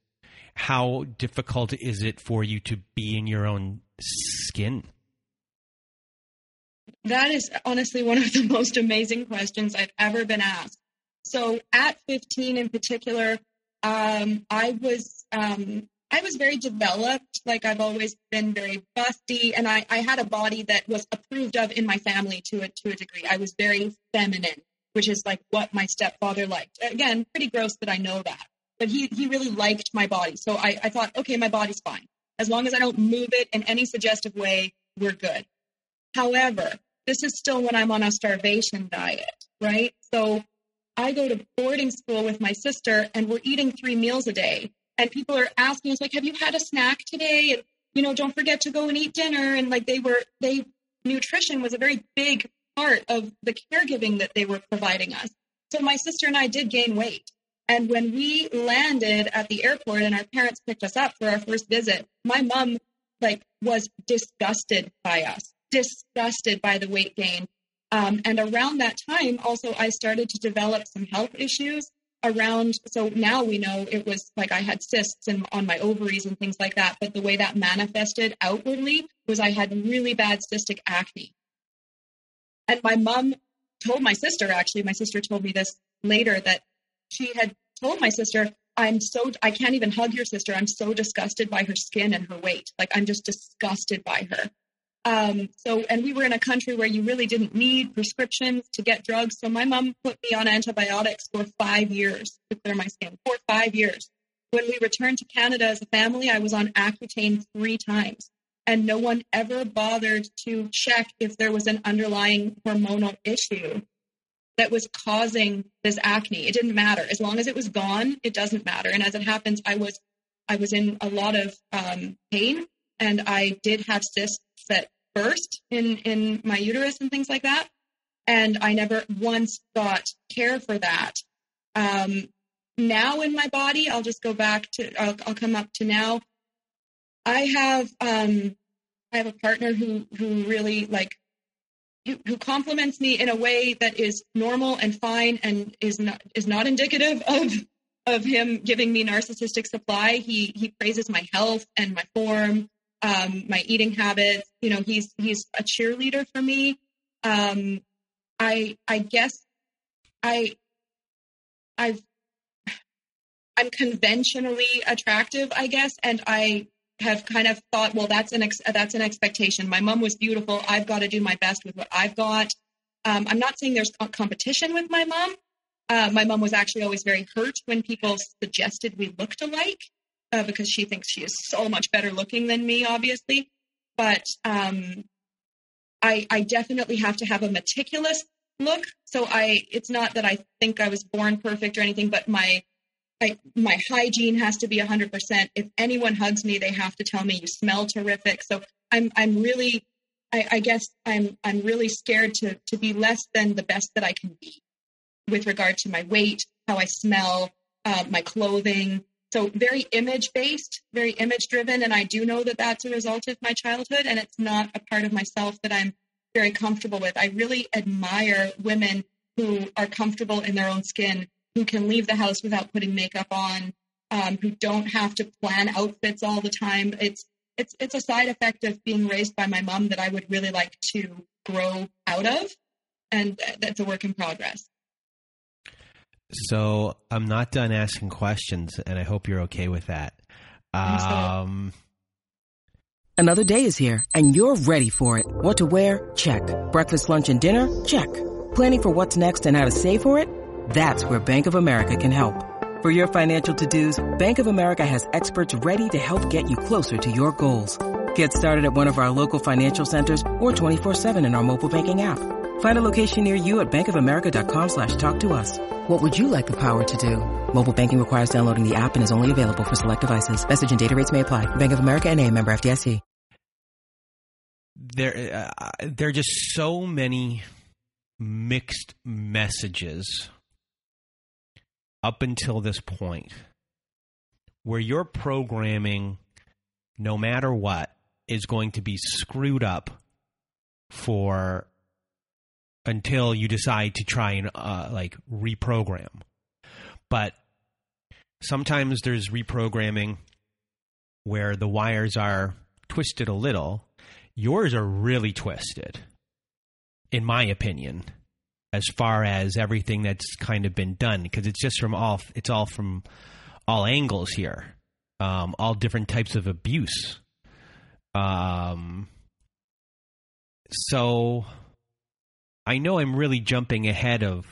How difficult is it for you to be in your own skin? That is honestly one of the most amazing questions I've ever been asked. So, at 15 in particular, um, I was um, I was very developed. Like I've always been very busty, and I, I had a body that was approved of in my family to a to a degree. I was very feminine, which is like what my stepfather liked. Again, pretty gross that I know that, but he he really liked my body. So I, I thought, okay, my body's fine as long as I don't move it in any suggestive way. We're good. However, this is still when I'm on a starvation diet, right? So I go to boarding school with my sister and we're eating three meals a day. And people are asking us, like, have you had a snack today? And, you know, don't forget to go and eat dinner. And like they were, they nutrition was a very big part of the caregiving that they were providing us. So my sister and I did gain weight. And when we landed at the airport and our parents picked us up for our first visit, my mom like was disgusted by us, disgusted by the weight gain. Um, and around that time, also, I started to develop some health issues around. So now we know it was like I had cysts in, on my ovaries and things like that. But the way that manifested outwardly was I had really bad cystic acne. And my mom told my sister, actually, my sister told me this later, that she had told my sister, I'm so, I can't even hug your sister. I'm so disgusted by her skin and her weight. Like, I'm just disgusted by her. Um, so, and we were in a country where you really didn't need prescriptions to get drugs. So my mom put me on antibiotics for five years to clear my skin, for five years. When we returned to Canada as a family, I was on Accutane three times and no one ever bothered to check if there was an underlying hormonal issue that was causing this acne. It didn't matter. As long as it was gone, it doesn't matter. And as it happens, I was I was in a lot of um, pain and I did have cysts that burst in in my uterus and things like that. And I never once got care for that. Um, now in my body, I'll just go back to I'll, I'll come up to now. I have um, I have a partner who who really like who, who compliments me in a way that is normal and fine and is not is not indicative of of him giving me narcissistic supply. He he praises my health and my form, um, my eating habits. You know, he's he's a cheerleader for me. Um, I I guess I I've I'm conventionally attractive, I guess, and I have kind of thought, well, that's an ex- that's an expectation. My mom was beautiful. I've got to do my best with what I've got. Um, I'm not saying there's competition with my mom. Uh, my mom was actually always very hurt when people suggested we looked alike uh, because she thinks she is so much better looking than me, obviously. But um, I, I definitely have to have a meticulous look. So I, it's not that I think I was born perfect or anything, but my I, my hygiene has to be 100%. If anyone hugs me, they have to tell me you smell terrific. So I'm, I'm really, I, I guess I'm, I'm really scared to, to be less than the best that I can be with regard to my weight, how I smell, uh, my clothing. So very image based, very image driven. And I do know that that's a result of my childhood and it's not a part of myself that I'm very comfortable with. I really admire women who are comfortable in their own skin who can leave the house without putting makeup on, um, who don't have to plan outfits all the time. It's it's it's a side effect of being raised by my mom that I would really like to grow out of, and that's a work in progress. So I'm not done asking questions, and I hope you're okay with that. Um, Another day is here, and you're ready for it. What to wear? Check. Breakfast, lunch, and dinner? Check. Planning for what's next and how to save for it? That's where Bank of America can help. For your financial to-dos, Bank of America has experts ready to help get you closer to your goals. Get started at one of our local financial centers or 24-7 in our mobile banking app. Find a location near you at bankofamerica.com slash talk to us. What would you like the power to do? Mobile banking requires downloading the app and is only available for select devices. Message and data rates may apply. Bank of America and a member FDIC. There, uh, there are just so many mixed messages up until this point where your programming, no matter what, is going to be screwed up for until you decide to try and uh, like reprogram. But sometimes there's reprogramming where the wires are twisted a little. Yours are really twisted, in my opinion as far as everything that's kind of been done because it's just from all it's all from all angles here um, all different types of abuse um, so i know i'm really jumping ahead of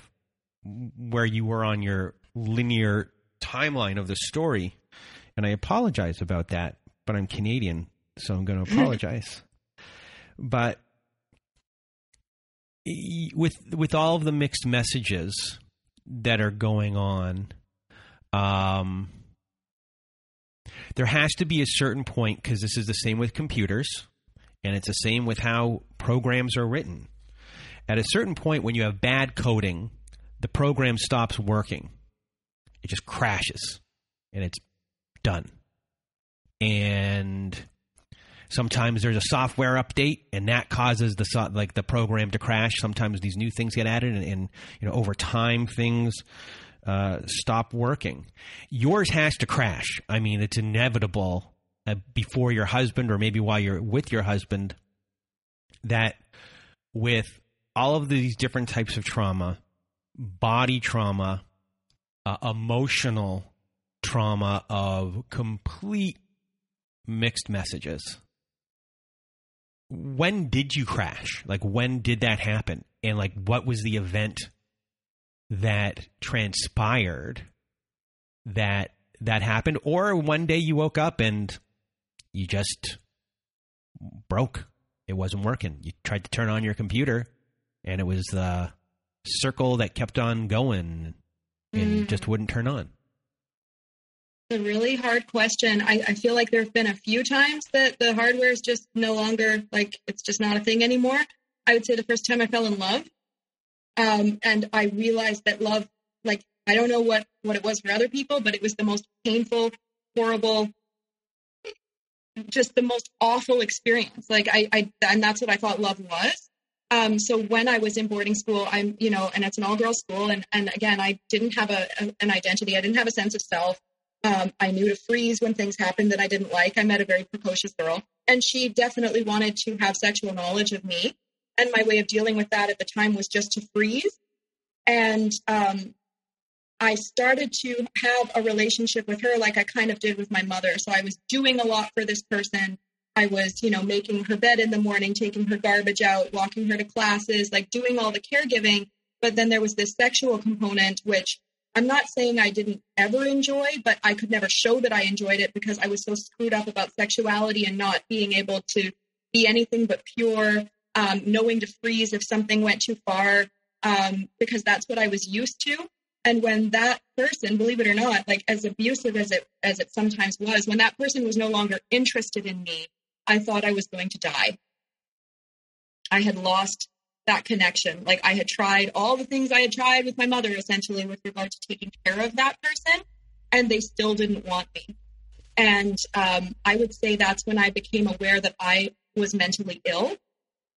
where you were on your linear timeline of the story and i apologize about that but i'm canadian so i'm going to apologize but with with all of the mixed messages that are going on, um, there has to be a certain point because this is the same with computers, and it's the same with how programs are written. At a certain point, when you have bad coding, the program stops working. It just crashes and it's done. And sometimes there's a software update and that causes the so- like the program to crash. Sometimes these new things get added and, and you know over time things uh, stop working. Yours has to crash. I mean, it's inevitable uh, before your husband or maybe while you're with your husband that with all of these different types of trauma, body trauma, uh, emotional trauma of complete mixed messages. When did you crash? Like, when did that happen? And, like, what was the event that transpired that that happened? Or one day you woke up and you just broke. It wasn't working. You tried to turn on your computer and it was the circle that kept on going and Mm. just wouldn't turn on. It's a really hard question. I, I feel like there have been a few times that the hardware is just no longer like it's just not a thing anymore. I would say the first time I fell in love, um, and I realized that love, like I don't know what what it was for other people, but it was the most painful, horrible, just the most awful experience. Like I, I and that's what I thought love was. Um, so when I was in boarding school, I'm, you know, and it's an all girls school. And, and again, I didn't have a, a, an identity. I didn't have a sense of self. Um, I knew to freeze when things happened that I didn't like. I met a very precocious girl and she definitely wanted to have sexual knowledge of me. And my way of dealing with that at the time was just to freeze. And, um, I started to have a relationship with her like I kind of did with my mother. So I was doing a lot for this person. I was, you know, making her bed in the morning, taking her garbage out, walking her to classes, like doing all the caregiving. But then there was this sexual component, which I'm not saying I didn't ever enjoy, but I could never show that I enjoyed it because I was so screwed up about sexuality and not being able to be anything but pure, um, knowing to freeze if something went too far, um, because that's what I was used to. And when that person, believe it or not, like as abusive as it as it sometimes was, when that person was no longer interested in me, I thought I was going to die. I had lost that connection. Like I had tried all the things I had tried with my mother, essentially, with regard to taking care of that person, and they still didn't want me. And um, I would say that's when I became aware that I was mentally ill.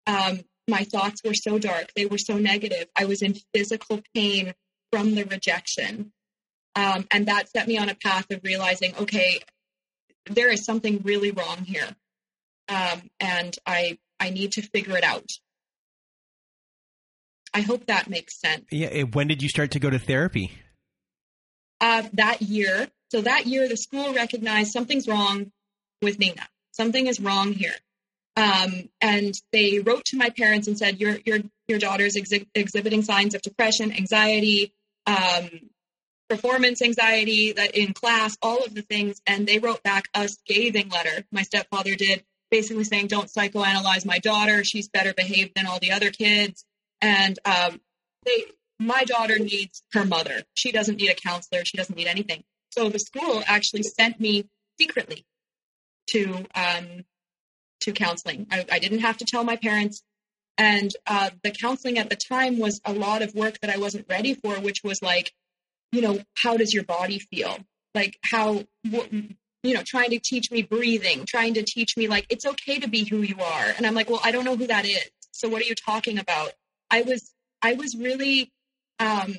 Um, my thoughts were so dark, they were so negative. I was in physical pain from the rejection. Um, and that set me on a path of realizing, okay, there is something really wrong here. Um, and I, I need to figure it out. I hope that makes sense. Yeah. eh, When did you start to go to therapy? Uh, that year, so that year, the school recognized something's wrong with Nina. Something is wrong here. Um, and they wrote to my parents and said, "Your your your daughter's exhi- exhibiting signs of depression, anxiety, um, performance anxiety that in class, all of the things." And they wrote back a scathing letter. My stepfather did, basically saying, "Don't psychoanalyze my daughter. She's better behaved than all the other kids." And um, they, my daughter needs her mother. She doesn't need a counselor. She doesn't need anything. So the school actually sent me secretly to um, to counseling. I, I didn't have to tell my parents. And uh, the counseling at the time was a lot of work that I wasn't ready for, which was like, you know, how does your body feel? Like how, wh- you know, trying to teach me breathing, trying to teach me like it's okay to be who you are. And I'm like, well, I don't know who that is. So what are you talking about? I was, I was really, um,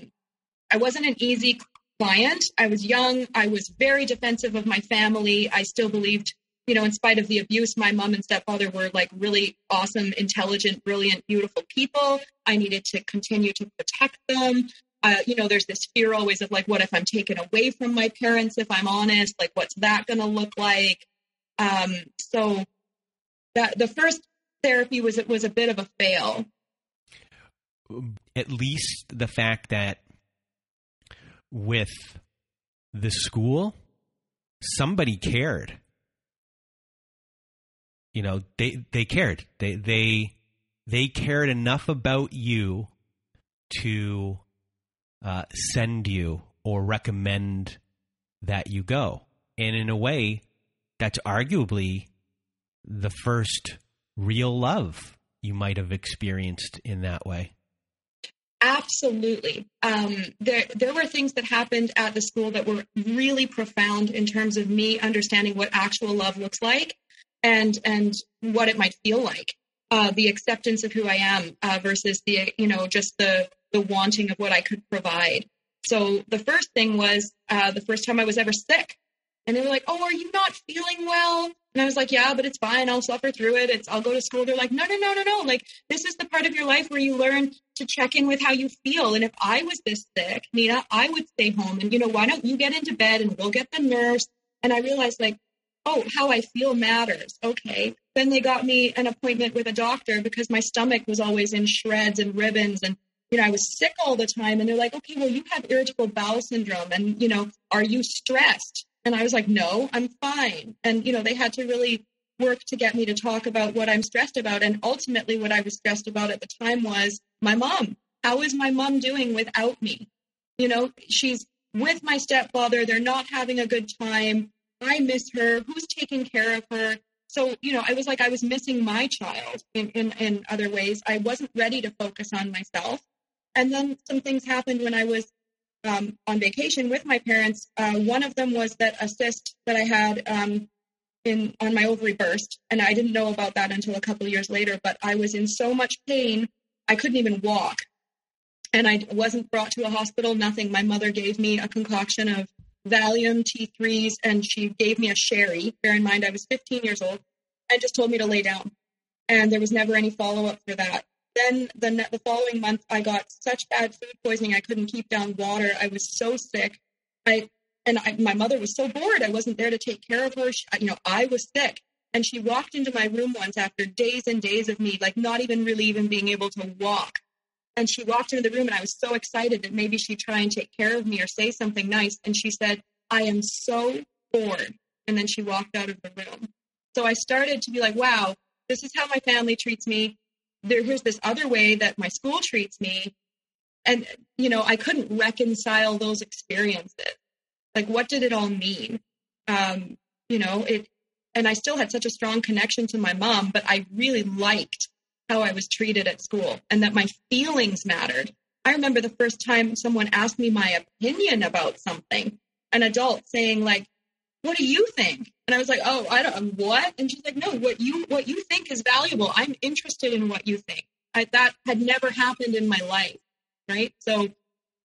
I wasn't an easy client. I was young. I was very defensive of my family. I still believed, you know, in spite of the abuse, my mom and stepfather were like really awesome, intelligent, brilliant, beautiful people. I needed to continue to protect them. Uh, you know, there's this fear always of like, what if I'm taken away from my parents? If I'm honest, like, what's that going to look like? Um, so that the first therapy was it was a bit of a fail. At least the fact that with the school, somebody cared. You know, they they cared. They they they cared enough about you to uh, send you or recommend that you go. And in a way, that's arguably the first real love you might have experienced in that way. Absolutely. Um, there, there were things that happened at the school that were really profound in terms of me understanding what actual love looks like and and what it might feel like. Uh, the acceptance of who I am uh, versus the you know just the the wanting of what I could provide. So the first thing was uh, the first time I was ever sick, and they were like, "Oh, are you not feeling well?" And I was like, yeah, but it's fine. I'll suffer through it. It's I'll go to school. They're like, no, no, no, no, no. Like this is the part of your life where you learn to check in with how you feel. And if I was this sick, Nina, I would stay home. And you know, why don't you get into bed and we'll get the nurse? And I realized like, oh, how I feel matters. Okay. Then they got me an appointment with a doctor because my stomach was always in shreds and ribbons and you know, I was sick all the time. And they're like, okay, well, you have irritable bowel syndrome. And, you know, are you stressed? And I was like, no, I'm fine. And, you know, they had to really work to get me to talk about what I'm stressed about. And ultimately, what I was stressed about at the time was my mom. How is my mom doing without me? You know, she's with my stepfather. They're not having a good time. I miss her. Who's taking care of her? So, you know, I was like, I was missing my child in, in, in other ways. I wasn't ready to focus on myself. And then some things happened when I was um, on vacation with my parents. Uh, one of them was that a cyst that I had um, in on my ovary burst, and I didn't know about that until a couple years later. But I was in so much pain, I couldn't even walk, and I wasn't brought to a hospital. Nothing. My mother gave me a concoction of Valium T3s, and she gave me a sherry. Bear in mind, I was 15 years old, and just told me to lay down. And there was never any follow up for that then the, the following month, I got such bad food poisoning I couldn't keep down water. I was so sick. I and I, my mother was so bored. I wasn't there to take care of her. She, you know, I was sick. And she walked into my room once after days and days of me, like not even really even being able to walk. And she walked into the room, and I was so excited that maybe she'd try and take care of me or say something nice. And she said, I am so bored. And then she walked out of the room. So I started to be like, wow, this is how my family treats me there, here's this other way that my school treats me. And you know i couldn't reconcile those experiences. Like what did it all mean? Um you know it and i still had such a strong connection to my mom but i really liked how i was treated at school and that my feelings mattered. I remember the first time someone asked me my opinion about something an adult saying like what do you think? And I was like, oh, I don't, what? And she's like, no, what you, what you think is valuable. I'm interested in what you think. I, that had never happened in my life. Right. So,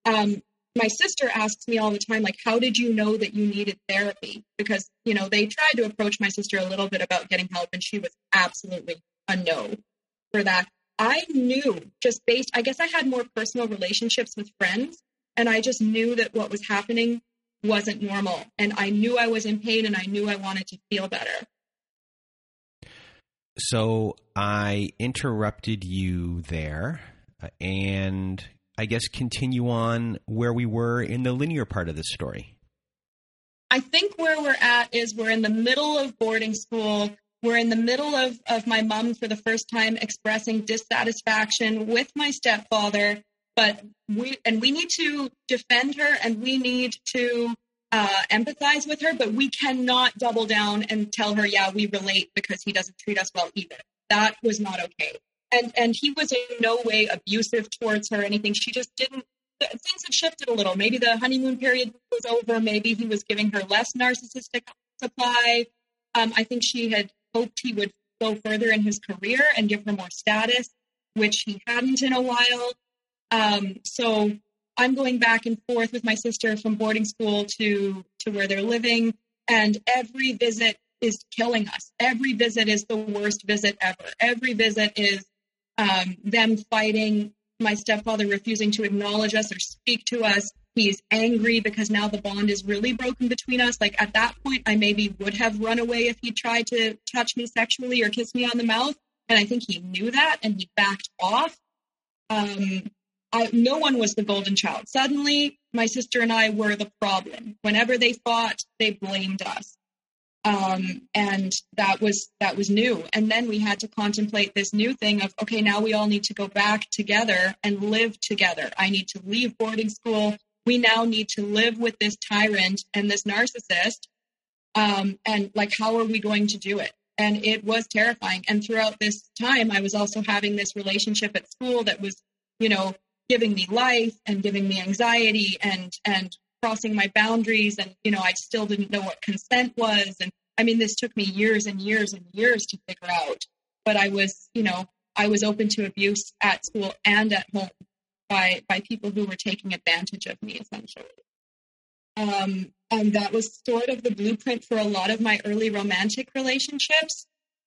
um, my sister asks me all the time, like, how did you know that you needed therapy? Because, you know, they tried to approach my sister a little bit about getting help, and she was absolutely a no for that. I knew just based, I guess I had more personal relationships with friends, and I just knew that what was happening wasn't normal. And I knew I was in pain and I knew I wanted to feel better. So I interrupted you there uh, and I guess continue on where we were in the linear part of the story. I think where we're at is we're in the middle of boarding school. We're in the middle of, of my mom for the first time expressing dissatisfaction with my stepfather but we and we need to defend her and we need to uh, empathize with her, but we cannot double down and tell her, yeah, we relate because he doesn't treat us well either. That was not okay. And and he was in no way abusive towards her or anything. She just didn't. Things had shifted a little. Maybe the honeymoon period was over. Maybe he was giving her less narcissistic supply. Um, I think she had hoped he would go further in his career and give her more status, which he hadn't in a while. Um, so I'm going back and forth with my sister from boarding school to to where they're living, and every visit is killing us. Every visit is the worst visit ever. Every visit is um, them fighting. My stepfather refusing to acknowledge us or speak to us. He's angry because now the bond is really broken between us. Like at that point, I maybe would have run away if he tried to touch me sexually or kiss me on the mouth. And I think he knew that and he backed off. Um, I, no one was the golden child. Suddenly, my sister and I were the problem. Whenever they fought, they blamed us. Um, and that was that was new. And then we had to contemplate this new thing of okay, now we all need to go back together and live together. I need to leave boarding school. We now need to live with this tyrant and this narcissist. Um, and like, how are we going to do it? and it was terrifying. And throughout this time, I was also having this relationship at school that was, you know, giving me life and giving me anxiety and and crossing my boundaries. And you know, I still didn't know what consent was. And I mean, this took me years and years and years to figure out. But I was, you know, I was open to abuse at school and at home by by people who were taking advantage of me, essentially. Um, and that was sort of the blueprint for a lot of my early romantic relationships.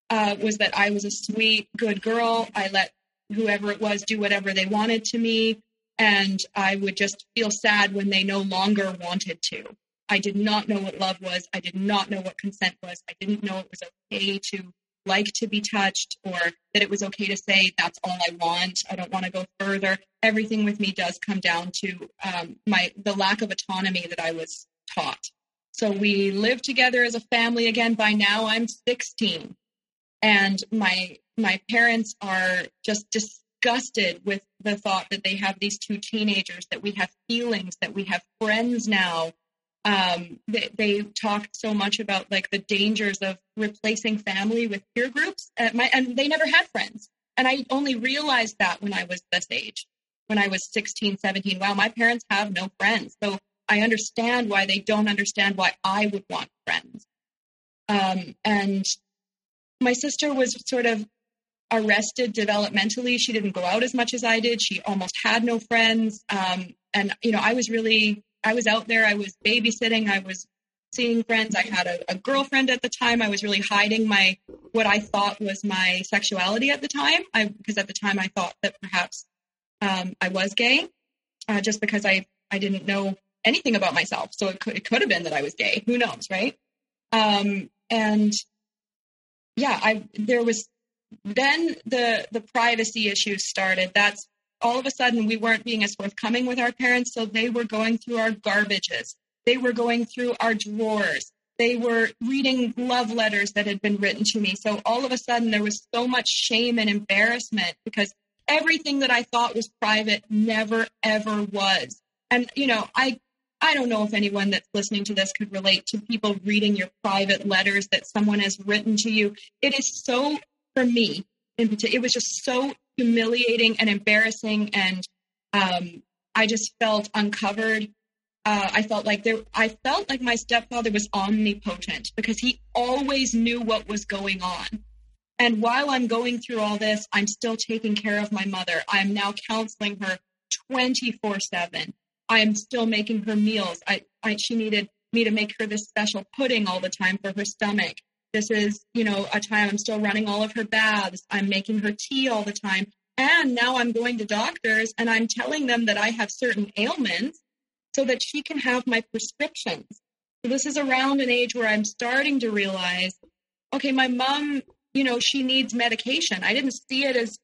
Uh, was that I was a sweet, good girl. I let whoever it was do whatever they wanted to me, and I would just feel sad when they no longer wanted to. I did not know what love was. I did not know what consent was. I didn't know it was okay to like to be touched or that it was okay to say that's all I want. I don't want to go further. Everything with me does come down to um, my the lack of autonomy that I was taught. So we live together as a family again. By now I'm 16, and my my parents are just disgusted with the thought that they have these two teenagers, that we have feelings, that we have friends now, um, they, they talked so much about like the dangers of replacing family with peer groups. Uh, my, and they never had friends. And I only realized that when I was this age, when I was 16, 17. Wow, my parents have no friends. So I understand why they don't understand why I would want friends. Um, and my sister was sort of arrested developmentally. She didn't go out as much as I did. She almost had no friends. Um, and, you know, I was really I was out there. I was babysitting. I was seeing friends. I had a, a, girlfriend at the time. I was really hiding my what I thought was my sexuality at the time. I because at the time I thought that perhaps um, I was gay, uh, just because I I didn't know anything about myself. So it could it could have been that I was gay. Who knows, right? Um, and yeah, I there was then the the privacy issues started. That's all of a sudden we weren't being as forthcoming with our parents. So they were going through our garbages. They were going through our drawers. They were reading love letters that had been written to me. So all of a sudden there was so much shame and embarrassment because everything that I thought was private never ever was. And you know, I I don't know if anyone that's listening to this could relate to people reading your private letters that someone has written to you. It is so for me in particular, it was just so humiliating and embarrassing, and um, I just felt uncovered. Uh, I felt like there. I felt like my stepfather was omnipotent because he always knew what was going on. And while I'm going through all this, I'm still taking care of my mother. I am now counseling her 24 7. I am still making her meals. I, I, she needed me to make her this special pudding all the time for her stomach. This is, you know, a time I'm still running all of her baths. I'm making her tea all the time. And now I'm going to doctors and I'm telling them that I have certain ailments so that she can have my prescriptions. So this is around an age where I'm starting to realize, okay, my mom, you know, she needs medication. I didn't see it as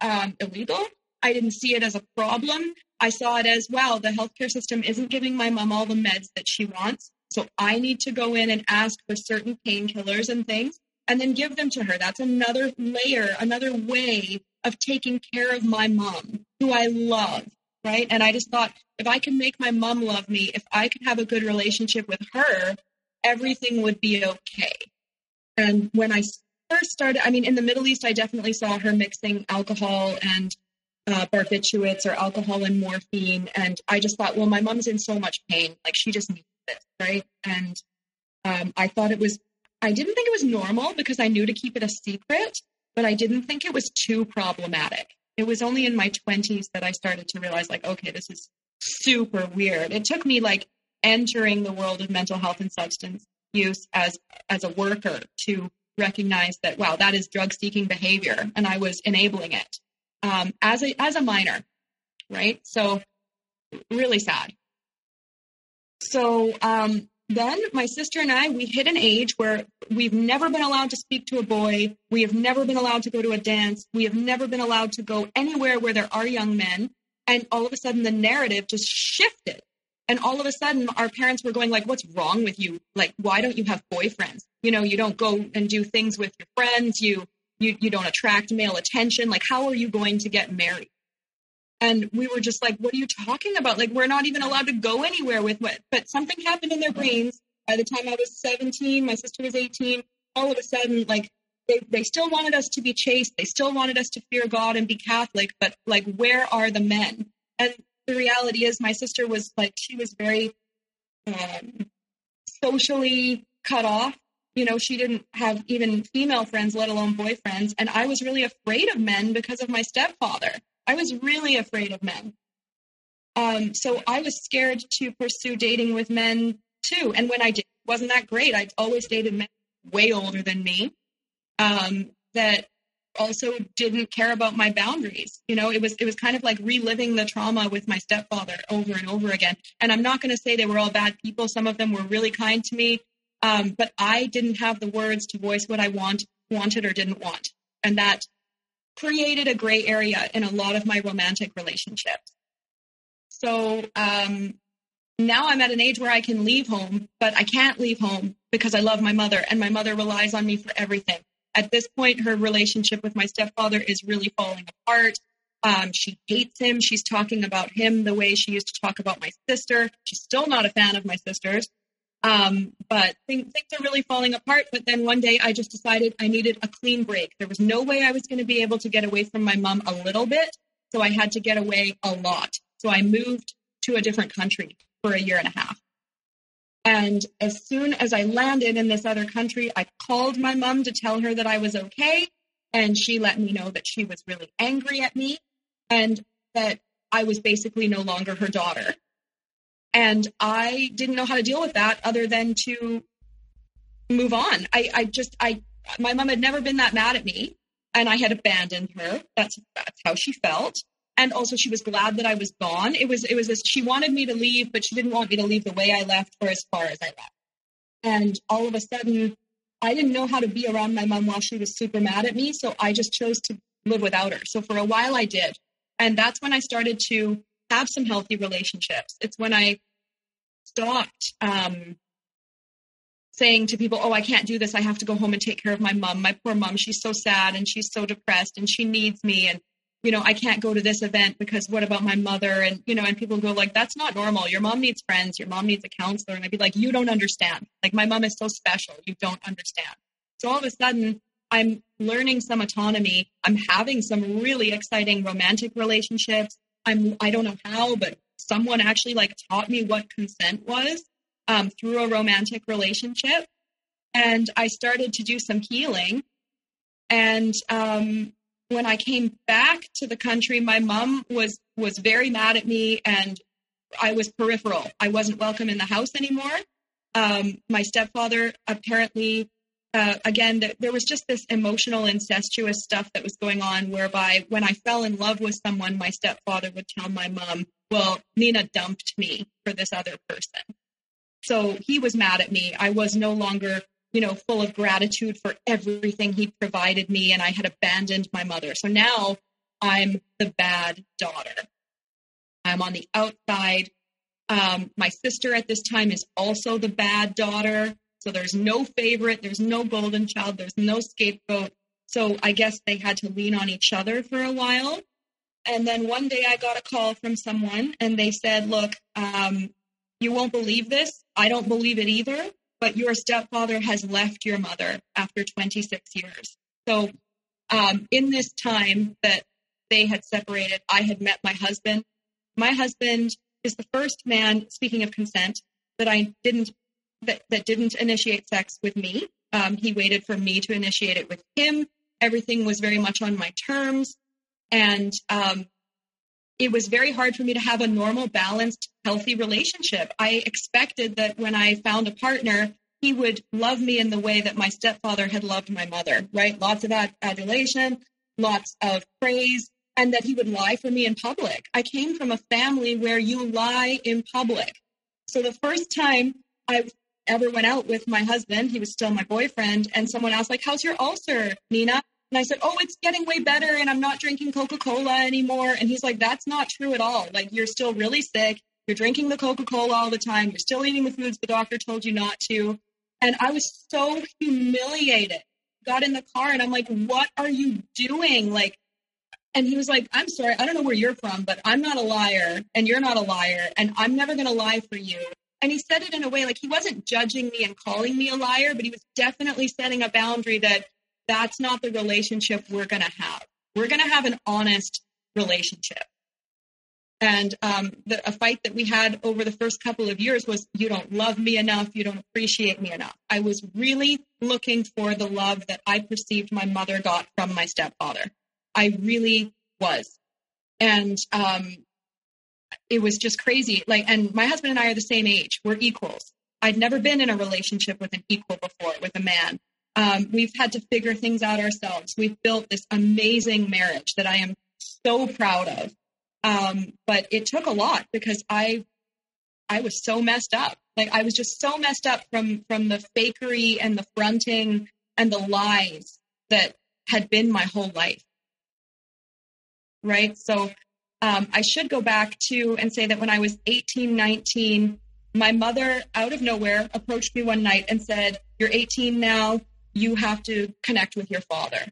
um, illegal. I didn't see it as a problem. I saw it as, well. the healthcare system isn't giving my mom all the meds that she wants. So I need to go in and ask for certain painkillers and things and then give them to her. That's another layer, another way of taking care of my mom, who I love, right? And I just thought if I can make my mom love me, if I could have a good relationship with her, everything would be okay. And when I first started, I mean, in the Middle East, I definitely saw her mixing alcohol and uh, barbiturates or alcohol and morphine. And I just thought, well, my mom's in so much pain. Like she just needs this, right? And um, I thought it was, I didn't think it was normal because I knew to keep it a secret, but I didn't think it was too problematic. It was only in my 20s that I started to realize, like, okay, this is super weird. It took me like entering the world of mental health and substance use as as a worker to recognize that wow that is drug seeking behavior and i was enabling it um, as a as a minor right so really sad so um, then my sister and I, we hit an age where we've never been allowed to speak to a boy. We have never been allowed to go to a dance. We have never been allowed to go anywhere where there are young men. And all of a sudden the narrative just shifted. And all of a sudden our parents were going like, what's wrong with you? Like, why don't you have boyfriends? You know, you don't go and do things with your friends. You, you, you don't attract male attention. Like, how are you going to get married? And we were just like, what are you talking about? Like, we're not even allowed to go anywhere with what, but something happened in their brains. By the time I was 17, my sister was 18, all of a sudden, like, they, they still wanted us to be chaste. They still wanted us to fear God and be Catholic, but like, where are the men? And the reality is, my sister was like, she was very um, socially cut off. You know, she didn't have even female friends, let alone boyfriends. And I was really afraid of men because of my stepfather. I was really afraid of men. Um, so I was scared to pursue dating with men too. And when I did, wasn't that great. I always dated men way older than me um, that also didn't care about my boundaries. You know, it was it was kind of like reliving the trauma with my stepfather over and over again. And I'm not going to say they were all bad people. Some of them were really kind to me, um, but I didn't have the words to voice what I want wanted or didn't want, and that created a gray area in a lot of my romantic relationships. So um, now I'm at an age where I can leave home, but I can't leave home because I love my mother, and my mother relies on me for everything. At this point, her relationship with my stepfather is really falling apart. Um, she hates him. She's talking about him the way she used to talk about my sister. She's still not a fan of my sisters. Um, but things, things are really falling apart. But then one day I just decided I needed a clean break. There was no way I was going to be able to get away from my mom a little bit. So I had to get away a lot. So I moved to a different country for a year and a half. And as soon as I landed in this other country, I called my mom to tell her that I was okay. And she let me know that she was really angry at me and that I was basically no longer her daughter. And I didn't know how to deal with that other than to move on. I, I just, I, my mom had never been that mad at me and I had abandoned her. That's, that's how she felt and also she was glad that I was gone. It was it was this, she wanted me to leave, but she didn't want me to leave the way I left or as far as I left. And all of a sudden, I didn't know how to be around my mom while she was super mad at me, so I just chose to live without her. So for a while, I did, and that's when I started to have some healthy relationships. It's when I stopped um, saying to people, "Oh, I can't do this. I have to go home and take care of my mom. My poor mom. She's so sad and she's so depressed and she needs me." And you know, I can't go to this event because what about my mother? And, you know, and people go like, that's not normal. Your mom needs friends. Your mom needs a counselor. And I'd be like, you don't understand. Like my mom is so special. You don't understand. So all of a sudden I'm learning some autonomy. I'm having some really exciting romantic relationships. I'm, I don't know how, but someone actually like taught me what consent was um, through a romantic relationship. And I started to do some healing. And um, when I came back to the country, my mom was was very mad at me, and I was peripheral. I wasn't welcome in the house anymore. Um, my stepfather apparently, uh, again, th- there was just this emotional, incestuous stuff that was going on. Whereby, when I fell in love with someone, my stepfather would tell my mom, "Well, Nina dumped me for this other person." So he was mad at me. I was no longer you know, full of gratitude for everything he provided me, and I had abandoned my mother. So now I'm the bad daughter. I'm on the outside. Um, my sister at this time is also the bad daughter. So there's no favorite, there's no golden child, there's no scapegoat. So I guess they had to lean on each other for a while. And then one day I got a call from someone and they said, Look, um, you won't believe this. I don't believe it either but your stepfather has left your mother after 26 years. So, um, in this time that they had separated, I had met my husband. My husband is the first man, speaking of consent, that I didn't that, that didn't initiate sex with me. Um, he waited for me to initiate it with him. Everything was very much on my terms, and um, it was very hard for me to have a normal, balanced, healthy relationship. I expected that when I found a partner, he would love me in the way that my stepfather had loved my mother, right? Lots of ad- adulation, lots of praise, and that he would lie for me in public. I came from a family where you lie in public. So the first time I ever went out with my husband, he was still my boyfriend, and someone asked, like, how's your ulcer, Nina? And I said, Oh, it's getting way better and I'm not drinking Coca Cola anymore. And he's like, That's not true at all. Like, you're still really sick. You're drinking the Coca Cola all the time. You're still eating the foods the doctor told you not to. And I was so humiliated. Got in the car and I'm like, What are you doing? Like, and he was like, I'm sorry, I don't know where you're from, but I'm not a liar and you're not a liar and I'm never going to lie for you. And he said it in a way like he wasn't judging me and calling me a liar, but he was definitely setting a boundary that that's not the relationship we're going to have. We're going to have an honest relationship. And um, the, a fight that we had over the first couple of years was you don't love me enough, you don't appreciate me enough. I was really looking for the love that I perceived my mother got from my stepfather. I really was. And um, it was just crazy. Like, and my husband and I are the same age, we're equals. I'd never been in a relationship with an equal before, with a man. Um, we've had to figure things out ourselves. We've built this amazing marriage that I am so proud of. Um, but it took a lot because I, I was so messed up. Like I was just so messed up from from the fakery and the fronting and the lies that had been my whole life. Right. So um, I should go back to and say that when I was 18, 19, my mother out of nowhere approached me one night and said, You're 18 now. You have to connect with your father.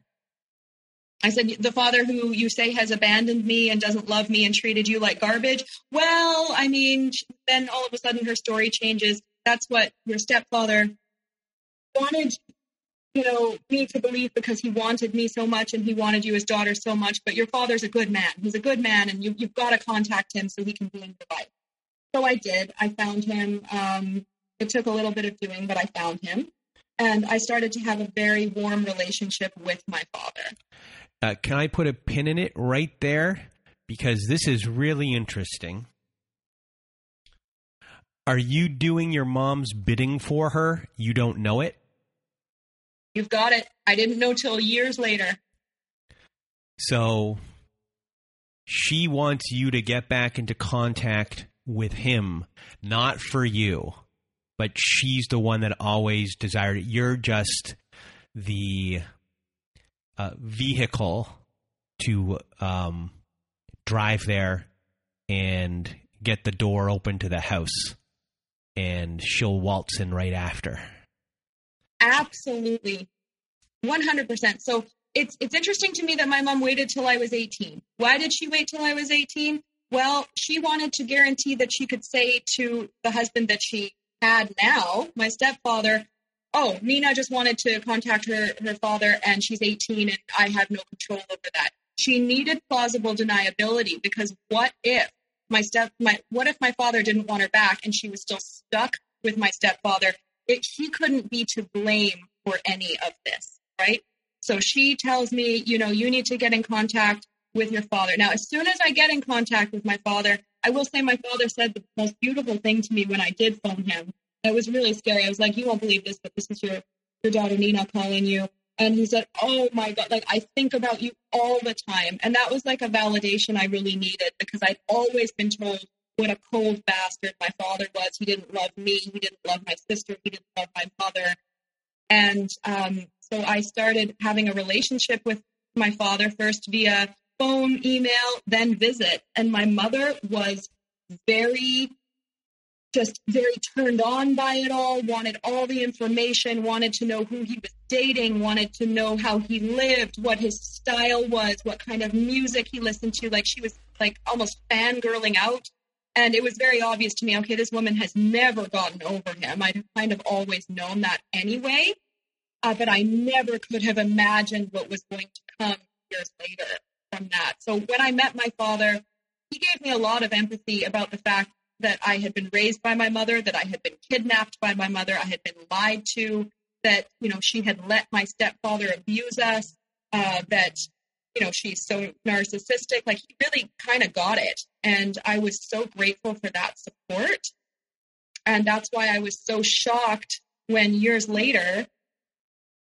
I said, the father who you say has abandoned me and doesn't love me and treated you like garbage. Well, I mean, then all of a sudden her story changes. That's what your stepfather wanted, you know, me to believe because he wanted me so much and he wanted you as daughter so much. But your father's a good man. He's a good man, and you, you've got to contact him so he can be in your life. So I did. I found him. Um, it took a little bit of doing, but I found him. And I started to have a very warm relationship with my father. Uh, can I put a pin in it right there? Because this is really interesting. Are you doing your mom's bidding for her? You don't know it? You've got it. I didn't know till years later. So she wants you to get back into contact with him, not for you, but she's the one that always desired it. You're just the uh, vehicle to um, drive there and get the door open to the house, and she'll waltz in right after. Absolutely, one hundred percent. So it's it's interesting to me that my mom waited till I was eighteen. Why did she wait till I was eighteen? Well, she wanted to guarantee that she could say to the husband that she had now, my stepfather, oh, Nina just wanted to contact her, her father and she's 18 and I have no control over that. She needed plausible deniability because what if my step, my, what if my father didn't want her back and she was still stuck with my stepfather? It, she couldn't be to blame for any of this, right? So she tells me, you know, you need to get in contact with your father. Now, as soon as I get in contact with my father, I will say my father said the most beautiful thing to me when I did phone him it was really scary. I was like, you won't believe this, but this is your, your daughter Nina calling you. And he said, Oh my God, like I think about you all the time. And that was like a validation I really needed because I'd always been told what a cold bastard my father was. He didn't love me. He didn't love my sister. He didn't love my mother. And um, so I started having a relationship with my father first via phone, email, then visit. And my mother was very just very turned on by it all, wanted all the information, wanted to know who he was dating, wanted to know how he lived, what his style was, what kind of music he listened to. Like she was like almost fangirling out. And it was very obvious to me, okay, this woman has never gotten over him. I'd kind of always known that anyway. Uh, but I never could have imagined what was going to come years later from that. So when I met my father, he gave me a lot of empathy about the fact that I had been raised by my mother, that I had been kidnapped by my mother, I had been lied to, that, you know, she had let my stepfather abuse us, uh, that, you know, she's so narcissistic. Like he really kind of got it. And I was so grateful for that support. And that's why I was so shocked when years later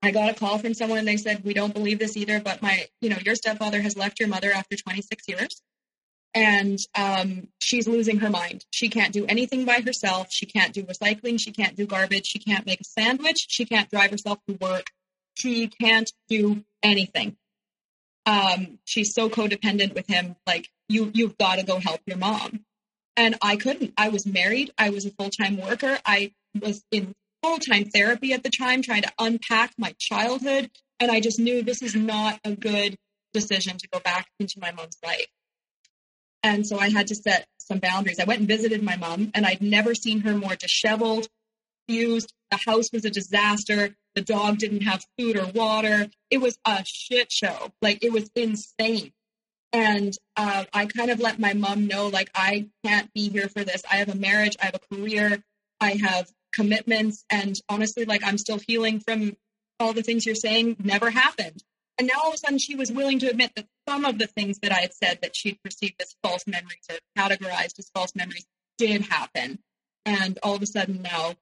I got a call from someone and they said, We don't believe this either, but my, you know, your stepfather has left your mother after 26 years and um, she's losing her mind. She can't do anything by herself. She can't do recycling. She can't do garbage. She can't make a sandwich. She can't drive herself to work. She can't do anything. Um, she's so codependent with him. Like you, you've got to go help your mom. And I couldn't. I was married. I was a full time worker. I was in full time therapy at the time, trying to unpack my childhood. And I just knew this is not a good decision to go back into my mom's life. And so I had to set some boundaries. I went and visited my mom, and I'd never seen her more disheveled, confused. The house was a disaster. The dog didn't have food or water. It was a shit show. Like it was insane. And uh, I kind of let my mom know, like, I can't be here for this. I have a marriage, I have a career, I have commitments. And honestly, like, I'm still healing from all the things you're saying never happened. And now all of a sudden she was willing to admit that some of the things that I had said that she'd perceived as false memories or categorized as false memories did happen. And all of a sudden now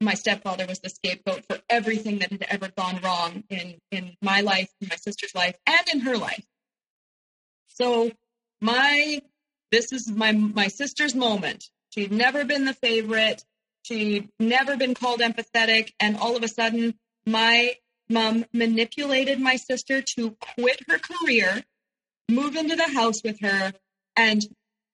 my stepfather was the scapegoat for everything that had ever gone wrong in, in my life, in my sister's life, and in her life. So my this is my my sister's moment. She'd never been the favorite. She'd never been called empathetic, and all of a sudden, my mom manipulated my sister to quit her career, move into the house with her, and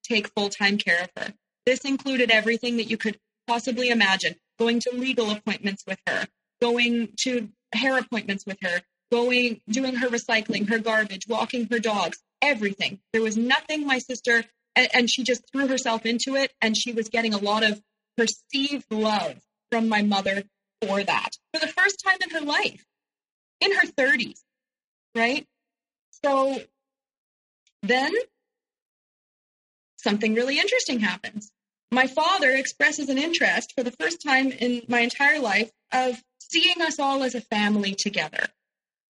take full time care of her. This included everything that you could possibly imagine going to legal appointments with her, going to hair appointments with her, going, doing her recycling, her garbage, walking her dogs, everything. There was nothing my sister, and, and she just threw herself into it, and she was getting a lot of perceived love from my mother for that for the first time in her life, in her 30s, right? So then something really interesting happens. My father expresses an interest for the first time in my entire life of seeing us all as a family together.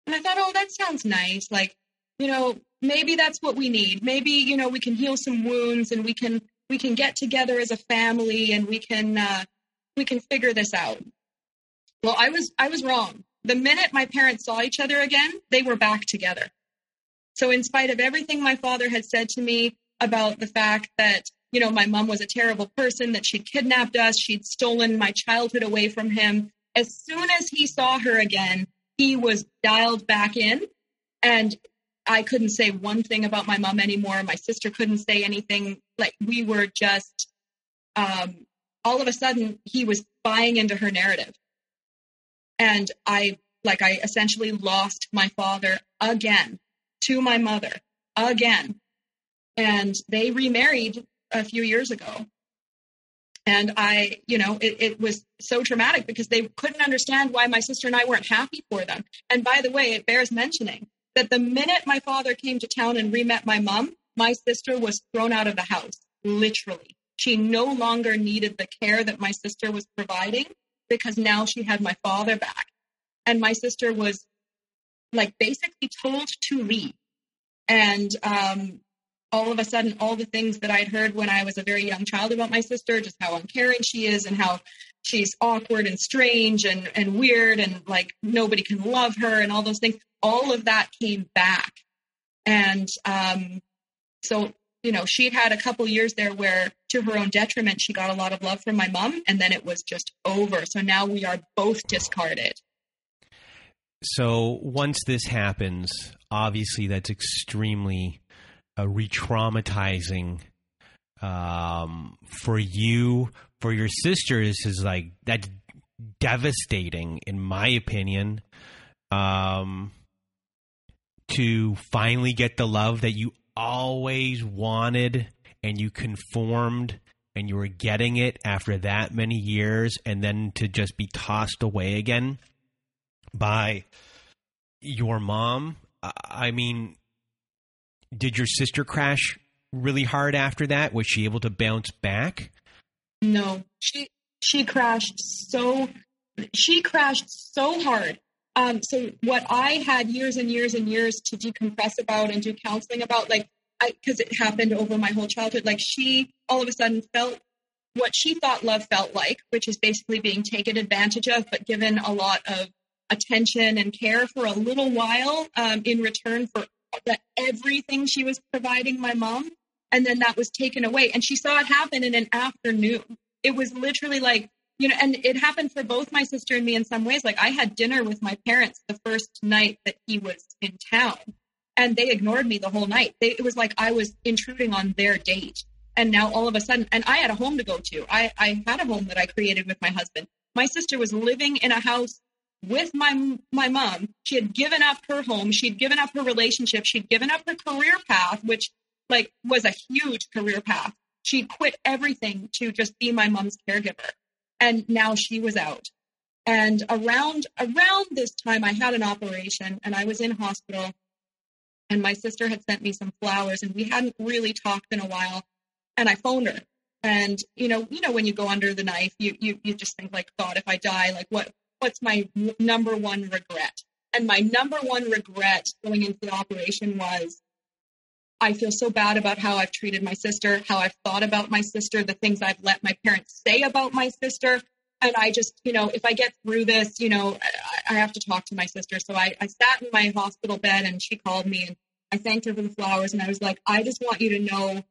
And I thought, oh, that sounds nice. Like, you know, maybe that's what we need. Maybe, you know, we can heal some wounds and we can we can get together as a family and we can uh, we can figure this out. Well, I was I was wrong. The minute my parents saw each other again, they were back together. So in spite of everything my father had said to me about the fact that, you know, my mom was a terrible person, that she'd kidnapped us, she'd stolen my childhood away from him, as soon as he saw her again, he was dialed back in and I couldn't say one thing about my mom anymore. My sister couldn't say anything. Like we were just, um, all of a sudden, he was buying into her narrative. And I, like, I essentially lost my father again to my mother again. And they remarried a few years ago. And I, you know, it, it, was so traumatic because they couldn't understand why my sister and I weren't happy for them. And by the way, it bears mentioning that the minute my father came to town and re-met my mom, my sister was thrown out of the house, literally. She no longer needed the care that my sister was providing because now she had my father back. And my sister was like basically told to leave. And um, all of a sudden, all the things that I'd heard when I was a very young child about my sister, just how uncaring she is and how she's awkward and strange and, and weird and like nobody can love her and all those things all of that came back. And um, so, you know, she'd had a couple years there where, to her own detriment, she got a lot of love from my mom, and then it was just over. So now we are both discarded. So once this happens, obviously that's extremely uh, re-traumatizing um, for you, for your sisters. Is like that's devastating, in my opinion. Um, to finally get the love that you always wanted and you conformed and you were getting it after that many years and then to just be tossed away again by your mom i mean did your sister crash really hard after that was she able to bounce back no she she crashed so she crashed so hard um, so what I had years and years and years to decompress about and do counseling about, like, because it happened over my whole childhood, like she all of a sudden felt what she thought love felt like, which is basically being taken advantage of, but given a lot of attention and care for a little while um, in return for everything she was providing my mom. And then that was taken away. And she saw it happen in an afternoon. It was literally like you know, and it happened for both my sister and me in some ways. Like I had dinner with my parents the first night that he was in town, and they ignored me the whole night. They, it was like I was intruding on their date. And now all of a sudden, and I had a home to go to. I, I had a home that I created with my husband. My sister was living in a house with my my mom. She had given up her home. She'd given up her relationship. She'd given up her career path, which like was a huge career path. She quit everything to just be my mom's caregiver and now she was out And around around this time, I had an operation and I was in hospital. And my sister had sent me some flowers, and we hadn't really talked in a while. And I phoned her, and you know, you know, when you go under the knife, you you you just think like, God, if I die, like what what's my number one regret? And my number one regret going into the operation was I feel so bad about how I've treated my sister, how I've thought about my sister, the things I've let my parents say about my sister. And I just, you know, if I get through this, you know, I, I have to talk to my sister. So I, I sat in my hospital bed and she called me and I thanked her for the flowers. And I was like, I just want you to know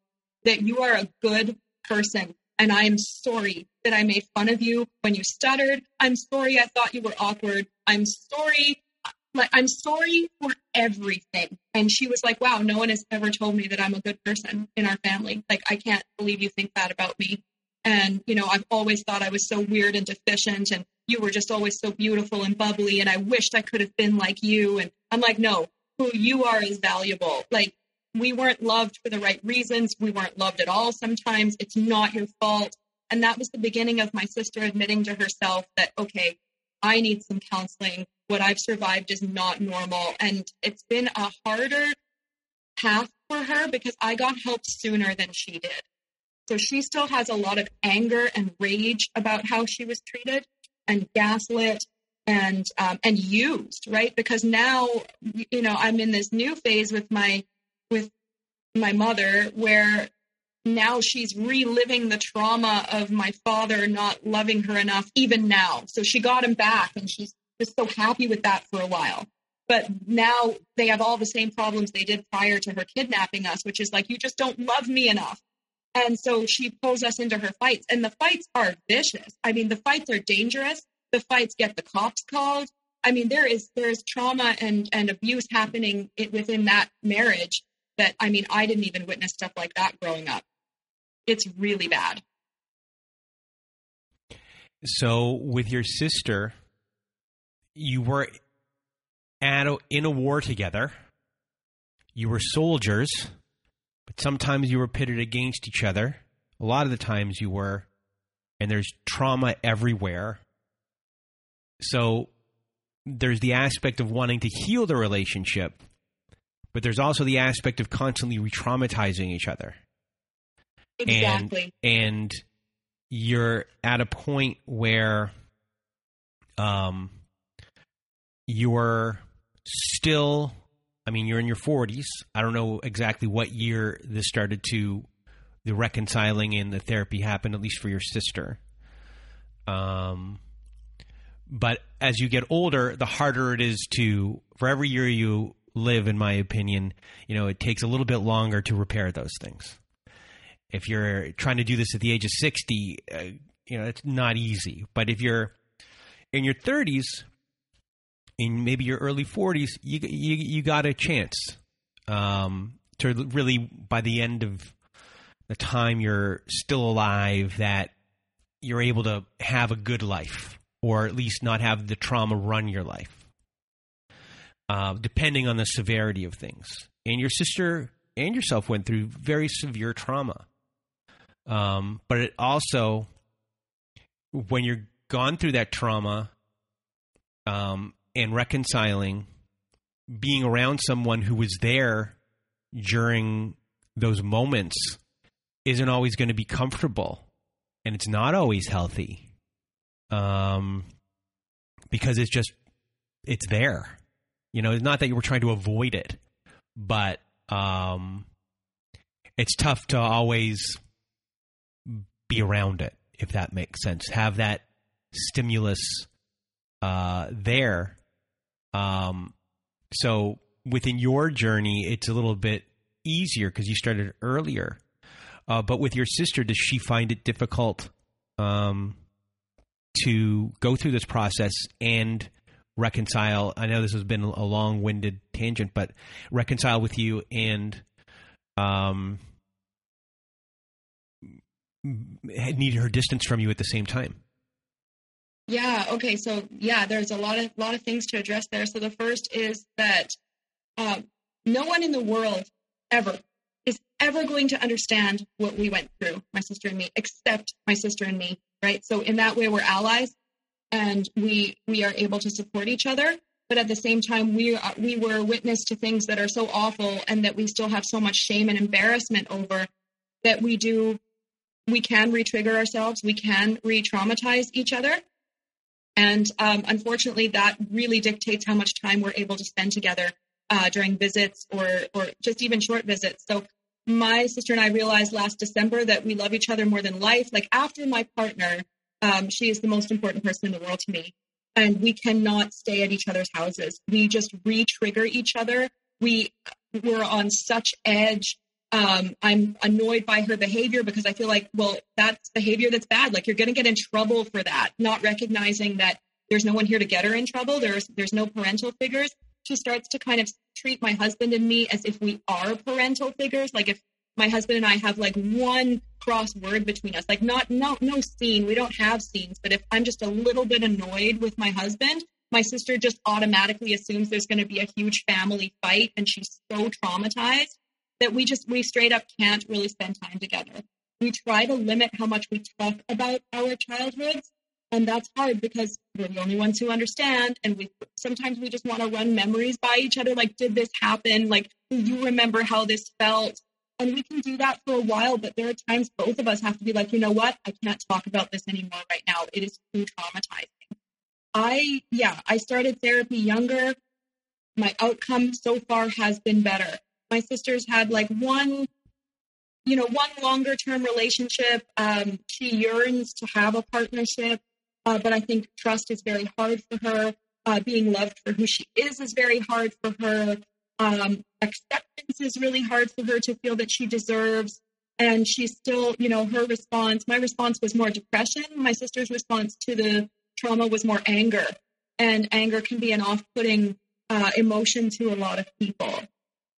that you are a good person. And I am sorry that I made fun of you when you stuttered. I'm sorry I thought you were awkward. I'm sorry like i'm sorry for everything. And she was like wow no one has ever told me that i'm a good person in our family. Like i can't believe you think that about me. And you know i've always thought i was so weird and deficient and you were just always so beautiful and bubbly and i wished i could have been like you. And i'm like no who you are is valuable. Like we weren't loved for the right reasons. We weren't loved at all sometimes. It's not your fault. And that was the beginning of my sister admitting to herself that okay i need some counseling what I've survived is not normal. And it's been a harder path for her because I got help sooner than she did. So she still has a lot of anger and rage about how she was treated and gaslit and um, and used, right? Because now, you know, I'm in this new phase with my with my mother where now she's reliving the trauma of my father not loving her enough even now. So she got him back and she's was so happy with that for a while. But now they have all the same problems they did prior to her kidnapping us, which is like, you just don't love me enough. And so she pulls us into her fights, and the fights are vicious. I mean, the fights are dangerous. The fights get the cops called. I mean, there is there is trauma and and abuse happening within that marriage that I mean, I didn't even witness stuff like that growing up. It's really bad. So, with your sister, you were at a, in a war together. You were soldiers, but sometimes you were pitted against each other. A lot of the times you were, and there's trauma everywhere. So there's the aspect of wanting to heal the relationship, but there's also the aspect of constantly re traumatizing each other. Exactly. And, and you're at a point where um, you're still I mean, you're in your 40s. I don't know exactly what year this started to the reconciling and the therapy happened, at least for your sister. Um, but as you get older, the harder it is to for every year you live. In my opinion, you know, it takes a little bit longer to repair those things. If you're trying to do this at the age of 60, uh, you know, it's not easy. But if you're in your 30s, in maybe your early 40s, you you, you got a chance um, to really by the end of the time you're still alive that you're able to have a good life or at least not have the trauma run your life, uh, depending on the severity of things. And your sister and yourself went through very severe trauma. Um, but it also, when you're gone through that trauma, um, and reconciling being around someone who was there during those moments isn't always going to be comfortable and it's not always healthy um, because it's just it's there. You know it's not that you were trying to avoid it but um, it's tough to always be around it if that makes sense. Have that stimulus uh, there um, so within your journey, it's a little bit easier because you started earlier. Uh, but with your sister, does she find it difficult um, to go through this process and reconcile? I know this has been a long-winded tangent, but reconcile with you and um, need her distance from you at the same time. Yeah. Okay. So yeah, there's a lot of lot of things to address there. So the first is that um, no one in the world ever is ever going to understand what we went through, my sister and me, except my sister and me. Right. So in that way, we're allies. and we we are able to support each other but at the same time we uh, we were witness to things that are so awful and that we still have so much shame and embarrassment over that we do we can re-trigger ourselves we can re-traumatize each other and um, unfortunately that really dictates how much time we're able to spend together uh, during visits or or just even short visits so my sister and i realized last december that we love each other more than life like after my partner um, she is the most important person in the world to me and we cannot stay at each other's houses. We just re-trigger each other. We we're on such edge. Um, I'm annoyed by her behavior because I feel like, well, that's behavior that's bad. Like you're going to get in trouble for that, not recognizing that there's no one here to get her in trouble. There's there's no parental figures. She starts to kind of treat my husband and me as if we are parental figures. Like if my husband and I have like one cross word between us, like not no no scene. We don't have scenes, but if I'm just a little bit annoyed with my husband, my sister just automatically assumes there's going to be a huge family fight, and she's so traumatized that we just we straight up can't really spend time together. We try to limit how much we talk about our childhoods, and that's hard because we're the only ones who understand and we sometimes we just want to run memories by each other like did this happen like do you remember how this felt and we can do that for a while, but there are times both of us have to be like, you know what? I can't talk about this anymore right now. It is too traumatizing. I, yeah, I started therapy younger. My outcome so far has been better. My sister's had like one, you know, one longer term relationship. Um, she yearns to have a partnership, uh, but I think trust is very hard for her. Uh, being loved for who she is is very hard for her. Um, acceptance is really hard for her to feel that she deserves. And she's still, you know, her response, my response was more depression. My sister's response to the trauma was more anger. And anger can be an off putting uh, emotion to a lot of people.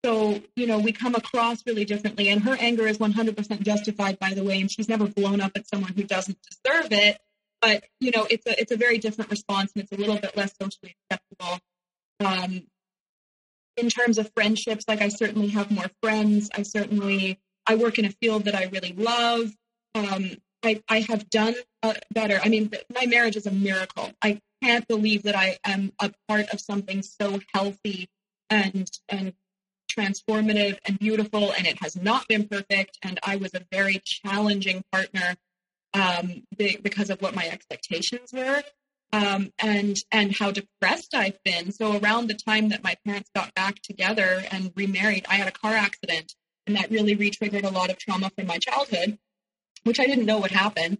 So, you know, we come across really differently. And her anger is 100% justified, by the way. And she's never blown up at someone who doesn't deserve it. But, you know, it's a, it's a very different response and it's a little bit less socially acceptable. Um, in terms of friendships, like I certainly have more friends. I certainly I work in a field that I really love. Um, I, I have done uh, better. I mean, my marriage is a miracle. I can't believe that I am a part of something so healthy and and transformative and beautiful. And it has not been perfect. And I was a very challenging partner um, because of what my expectations were um, and and how depressed I've been. So around the time that my parents got back together and remarried, I had a car accident, and that really re-triggered a lot of trauma from my childhood, which I didn't know would happen.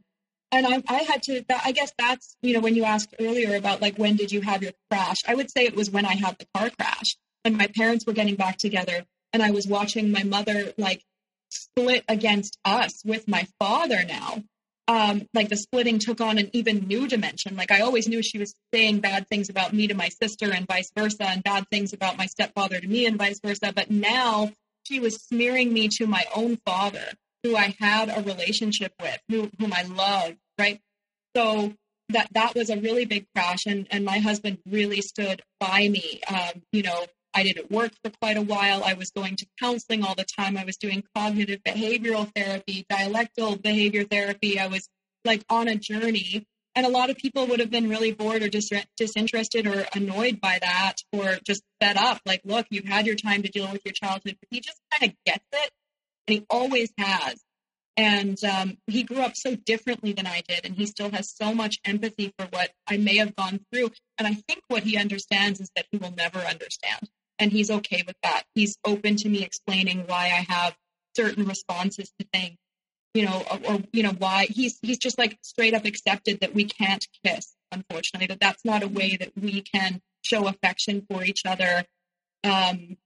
And I, I had to. I guess that's you know when you asked earlier about like when did you have your crash? I would say it was when I had the car crash, and my parents were getting back together, and I was watching my mother like split against us with my father now um, like the splitting took on an even new dimension. Like I always knew she was saying bad things about me to my sister and vice versa, and bad things about my stepfather to me and vice versa. But now she was smearing me to my own father, who I had a relationship with, who, whom I loved right? So that that was a really big crash, and and my husband really stood by me. Um, you know, I didn't work for quite a while. I was going to counseling all the time. I was doing cognitive behavioral therapy, dialectal behavior therapy. I was like on a journey. And a lot of people would have been really bored or dis- disinterested or annoyed by that or just fed up. Like, look, you've had your time to deal with your childhood. But he just kind of gets it. And he always has. And um, he grew up so differently than I did. And he still has so much empathy for what I may have gone through. And I think what he understands is that he will never understand and he's okay with that. He's open to me explaining why I have certain responses to things, you know, or, or, you know why he's he's just like straight up accepted that we can't kiss. Unfortunately, that that's not a way that we can show affection for each other. Um,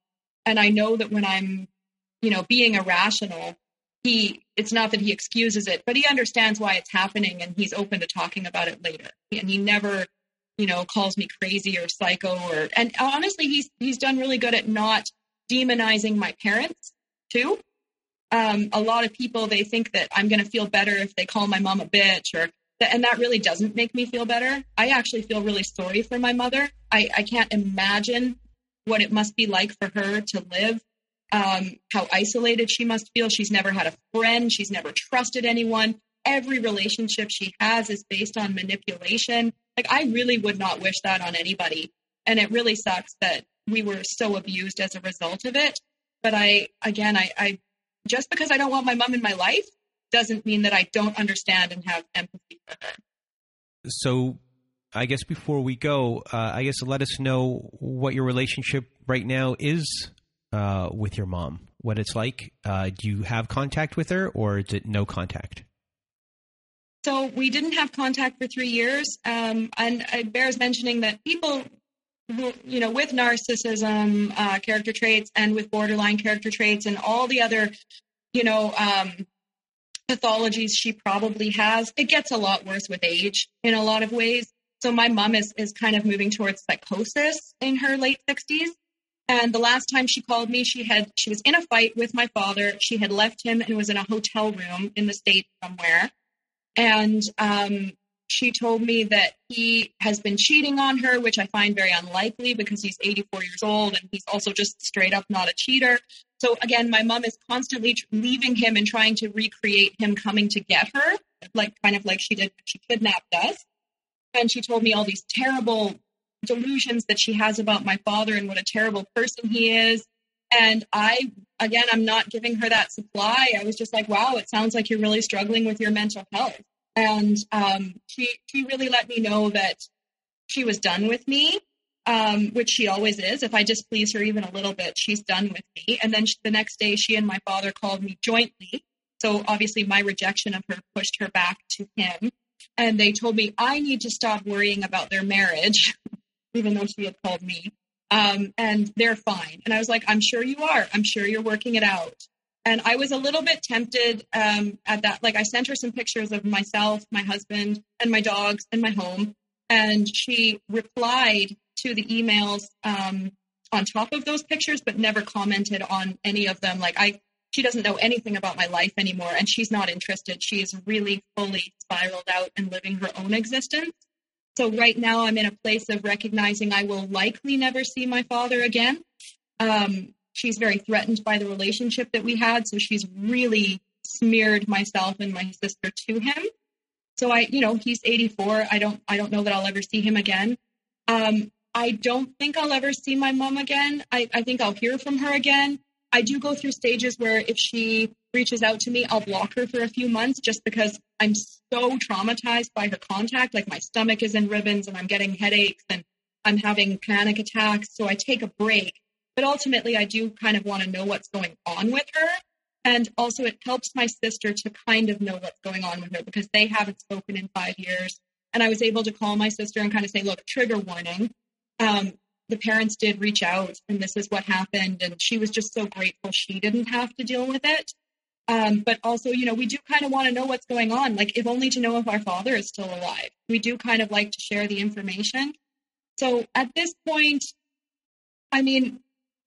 and I know that when I'm, you know, being irrational, he it's not that he excuses it, but he understands why it's happening, and he's open to talking about it later. And he never you know, calls me crazy or psycho or and honestly he's he's done really good at not demonizing my parents too. Um, a lot of people they think that I'm going to feel better if they call my mom a bitch or and that really doesn't make me feel better. I actually feel really sorry for my mother. I, I can't imagine what it must be like for her to live, um, how isolated she must feel. She's never had a friend. She's never trusted anyone. Every relationship she has is based on manipulation Like I really would not wish that on anybody. And it really sucks that we were so abused as a result of it. But I, again, I, I just because I don't want my mom in my life doesn't mean that I don't understand and have empathy for her. So, I guess before we go, uh, I guess let us know what your relationship right now is uh, with your mom. What it's like. Uh, do you have contact with her, or is it no contact? So we didn't have contact for three years, um, and it bears mentioning that people, who, you know, with narcissism uh, character traits and with borderline character traits and all the other, you know, um, pathologies she probably has, it gets a lot worse with age in a lot of ways. So my mom is is kind of moving towards psychosis in her late sixties. And the last time she called me, she had she was in a fight with my father. She had left him and was in a hotel room in the state somewhere and um, she told me that he has been cheating on her, which I find very unlikely because he's 84 years old and he's also just straight up not a cheater. So again, my mom is constantly leaving him and trying to recreate him coming to get her, like kind of like she did she kidnapped us. And she told me all these terrible delusions that she has about my father and what a terrible person he is. And I, again, I'm not giving her that supply. I was just like, wow, it sounds like you're really struggling with your mental health. And um, she, she really let me know that she was done with me, um, which she always is. If I displease her even a little bit, she's done with me. And then she, the next day, she and my father called me jointly. So obviously, my rejection of her pushed her back to him. And they told me I need to stop worrying about their marriage, even though she had called me um, and they're fine. And I was like, I'm sure you are. I'm sure you're working it out. And I was a little bit tempted um, at that. Like, I sent her some pictures of myself, my husband, and my dogs and my home. And she replied to the emails um, on top of those pictures, but never commented on any of them. Like, I, she doesn't know anything about my life anymore, and she's not interested. She is really fully spiraled out and living her own existence. So right now I'm in a place of recognizing I will likely never see my father again. Um, she's very threatened by the relationship that we had, so she's really smeared myself and my sister to him. So I, you know, he's 84. I don't, I don't know that I'll ever see him again. Um, I don't think I'll ever see my mom again. I, I think I'll hear from her again. I do go through stages where if she reaches out to me, I'll block her for a few months just because I'm so traumatized by her contact. Like my stomach is in ribbons and I'm getting headaches and I'm having panic attacks. So I take a break. But ultimately, I do kind of want to know what's going on with her. And also, it helps my sister to kind of know what's going on with her because they haven't spoken in five years. And I was able to call my sister and kind of say, look, trigger warning. Um, the parents did reach out and this is what happened. And she was just so grateful she didn't have to deal with it. Um, but also, you know, we do kind of want to know what's going on, like if only to know if our father is still alive. We do kind of like to share the information. So at this point, I mean,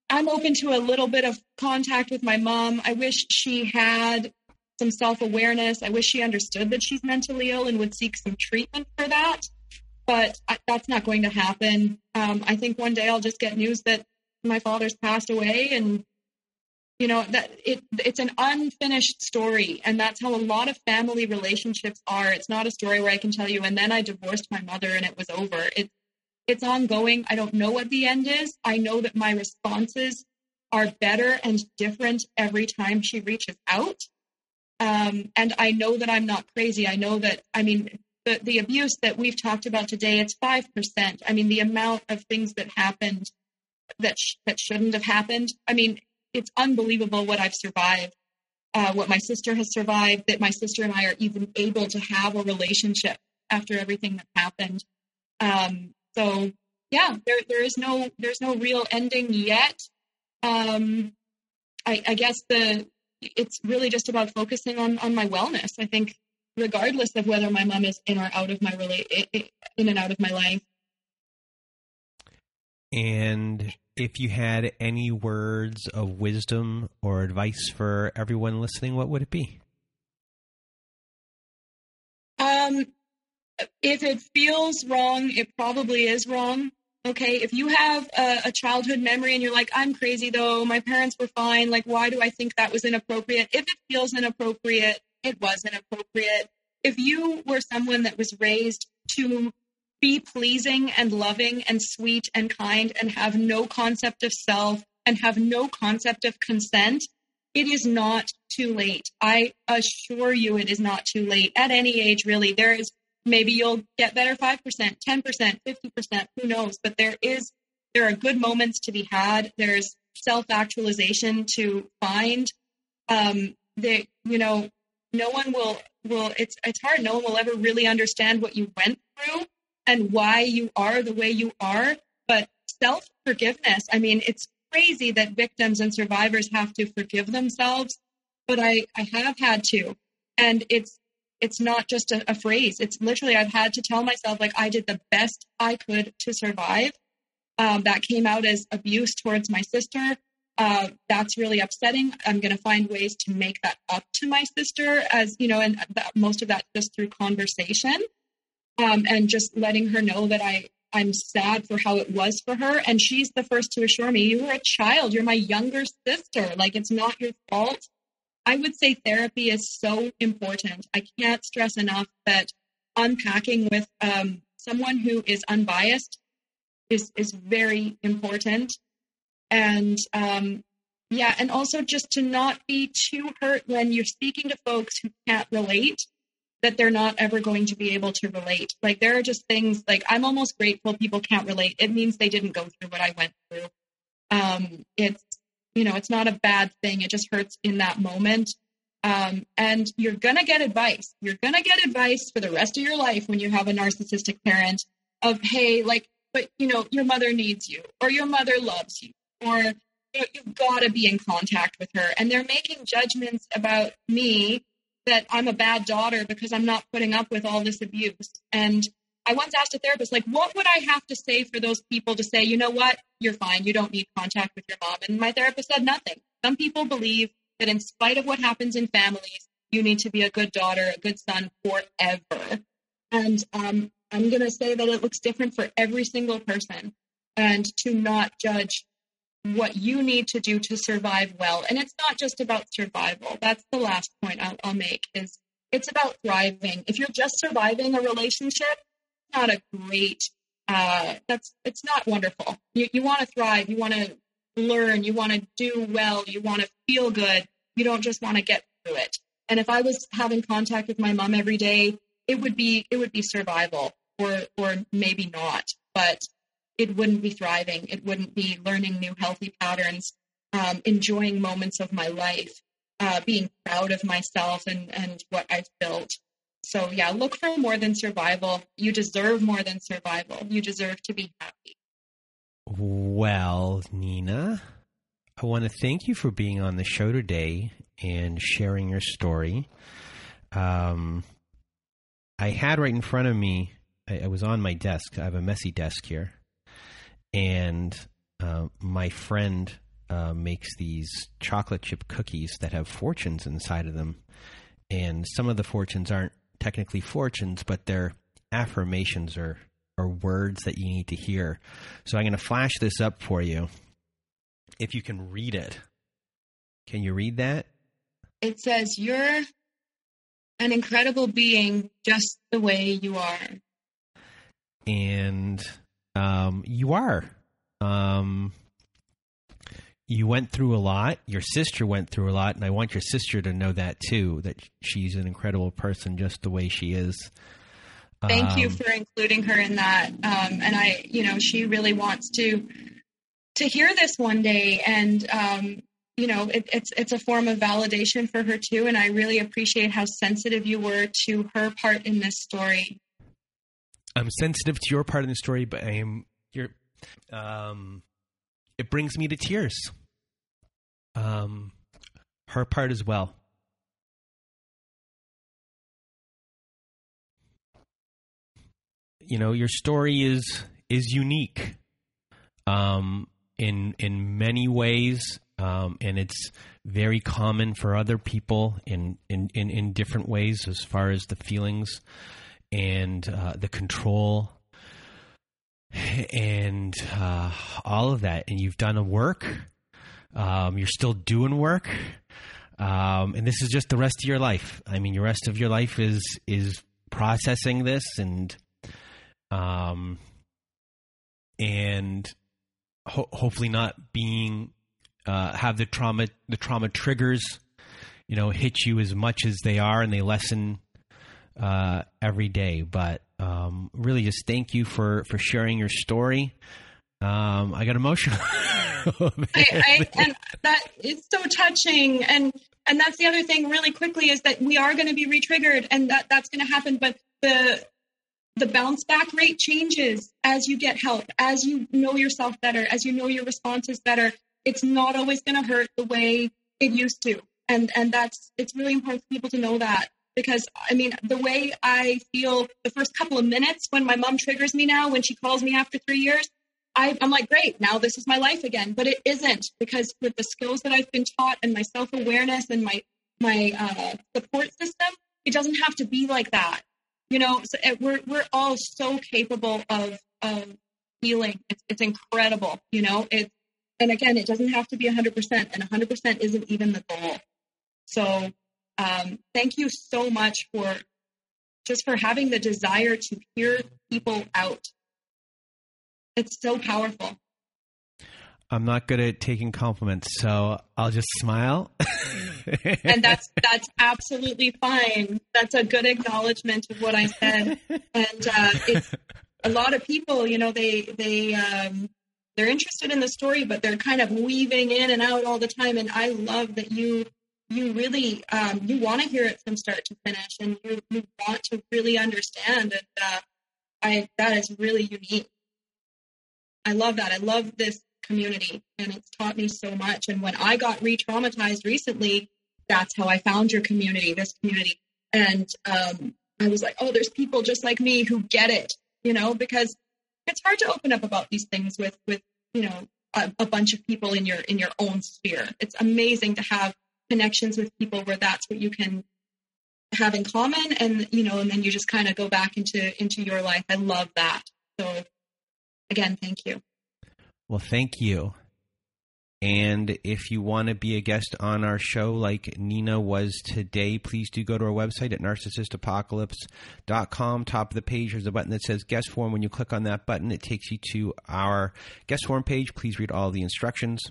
I'm open to a little bit of contact with my mom. I wish she had some self awareness. I wish she understood that she's mentally ill and would seek some treatment for that but I, that's not going to happen. Um, I think one day I'll just get news that my father's passed away, and you know that it it's an unfinished story, and that's how a lot of family relationships are. It's not a story where I can tell you, and then I divorced my mother and it was over. It's it's ongoing. I don't know what the end is. I know that my responses are better and different every time she reaches out. Um, and I know that I'm not crazy. I know that, I mean, the, the abuse that we've talked about today, it's 5%. I mean, the amount of things that happened that, sh- that shouldn't have happened. I mean, it's unbelievable what I've survived, uh, what my sister has survived, that my sister and I are even able to have a relationship after everything that happened. Um, so yeah, there, there is no, there's no real ending yet. Um, I, I guess the, it's really just about focusing on, on my wellness. I think regardless of whether my mom is in or out of my rela- in and out of my life. And if you had any words of wisdom or advice for everyone listening, what would it be? Um, if it feels wrong, it probably is wrong. Okay, if you have a, a, childhood memory and you're like, I'm crazy though, my parents were fine, like, why do I think that was inappropriate? If it feels inappropriate, it wasn't appropriate. If you were someone that was raised to be pleasing and loving and sweet and kind and have no concept of self and have no concept of consent, it is not too late. I assure you, it is not too late at any age, really. There is maybe you'll get better 5%, 10%, 50%, who knows? But there is, there are good moments to be had. There's self actualization to find. Um, that, you know, no one will, will, it's, it's hard. No one will ever really understand what you went through and why you are the way you are. But self forgiveness, I mean, it's crazy that victims and survivors have to forgive themselves, but I, I have had to. And it's it's not just a, a, phrase. It's literally I've had to tell myself like I did the best I could to survive. Um, that came out as abuse towards my sister. Uh, that's really upsetting. I'm going to find ways to make that up to my sister, as you know, and most of that just through conversation, um, and just letting her know that I I'm sad for how it was for her. And she's the first to assure me, you were a child. You're my younger sister. Like, it's not your fault. I would say therapy is so important. I can't stress enough that unpacking with um, someone who is unbiased is, is very important. And um, yeah, and also just to not be too hurt when you're speaking to folks who can't relate that they're not ever going to be able to relate. Like there are just things like I'm almost grateful people can't relate. It means they didn't go through what I went through. Um, it's you know it's not a bad thing. It just hurts in that moment. Um, and you're gonna get advice. You're gonna get advice for the rest of your life when you have a narcissistic parent of hey, like, but you know your mother needs you or your mother loves you or you've got to be in contact with her. And they're making judgments about me that I'm a bad daughter because I'm not putting up with all this abuse. And I once asked a therapist, like, what would I have to say for those people to say, you know what, you're fine, you don't need contact with your mom? And my therapist said nothing. Some people believe that in spite of what happens in families, you need to be a good daughter, a good son forever. And um, I'm going to say that it looks different for every single person and to not judge what you need to do to survive well. And it's not just about survival. That's the last point I'll, I'll make is it's about thriving. If you're just surviving a relationship, not a great, uh, that's, it's not wonderful. You, you want to thrive. You want to learn. You want to do well. You want to feel good. You don't just want to get through it. And if I was having contact with my mom every day, it would be, it would be survival or, or maybe not. But it wouldn't be thriving. It wouldn't be learning new healthy patterns, um, enjoying moments of my life, uh, being proud of myself and, and what I've built. So, yeah, look for more than survival. You deserve more than survival. You deserve to be happy. Well, Nina, I want to thank you for being on the show today and sharing your story. Um, I had right in front of me, I, I was on my desk. I have a messy desk here and uh, my friend uh, makes these chocolate chip cookies that have fortunes inside of them, and some of the fortunes aren't technically fortunes, but they're affirmations or or words that you need to hear. So I'm going to flash this up for you. If you can read it, can you read that? It says, "You're an incredible being, just the way you are." And um, you are. Um, you went through a lot. Your sister went through a lot, and I want your sister to know that too. That she's an incredible person, just the way she is. Thank um, you for including her in that. Um, and I, you know, she really wants to to hear this one day, and um, you know, it, it's it's a form of validation for her too. And I really appreciate how sensitive you were to her part in this story. I'm sensitive to your part in the story, but I am your. Um, it brings me to tears. Um, her part as well. You know, your story is is unique, um, in in many ways, um, and it's very common for other people in, in, in, in different ways as far as the feelings and uh, the control and uh, all of that. And you've done a work. Um, you're still doing work. Um, and this is just the rest of your life. I mean, your rest of your life is is processing this and um, and ho- hopefully not being uh, have the trauma the trauma triggers you know hit you as much as they are and they lessen uh, every day. But um, really just thank you for for sharing your story. Um, i got emotional. I, I, and that is so touching. And and that's the other thing really quickly is that we are going to be retriggered and that that's going to happen. But the the bounce back rate changes as you get help as you know yourself better as you know your responses better. It's not always going to hurt the way it used to. And and that's it's really important for people to know that because i mean the way i feel the first couple of minutes when my mom triggers me now when she calls me after three years I, i'm like great now this is my life again. But it isn't because with the skills that i've been taught and my self-awareness and my my uh, support system it doesn't have to be like that. You know so it, we're we're all so capable of of healing it's, it's incredible you know? It's and again, it doesn't have to be 100%, and 100% isn't even the goal. So, um, thank you so much for just for having the desire to hear people out. It's so powerful. I'm not good at taking compliments, so I'll just smile. and that's that's absolutely fine. That's a good acknowledgement of what I said. And uh, it's a lot of people, you know, they they um, they're interested in the story, but they're kind of weaving in and out all the time. And I love that you you really um, you want to hear it from start to finish, and you, you want to really understand. And uh, I that is really unique. I love that. I love this community, and it's taught me so much. And when I got re-traumatized recently, that's how I found your community, this community, and um, I was like, oh, there's people just like me who get it, you know, because it's hard to open up about these things with with you know a, a, bunch of people in your in your own sphere. It's amazing to have connections with people where that's what you can have in common, and you know, and then you just kind of go back into into your life. I love that. So again, thank you. Well, thank you. And if you want to be a guest on our show like Nina was today, please do go to our website at narcissistapocalypse.com. Top of the page, there's a button that says guest form. When you click on that button, it takes you to our guest form page. Please read all the instructions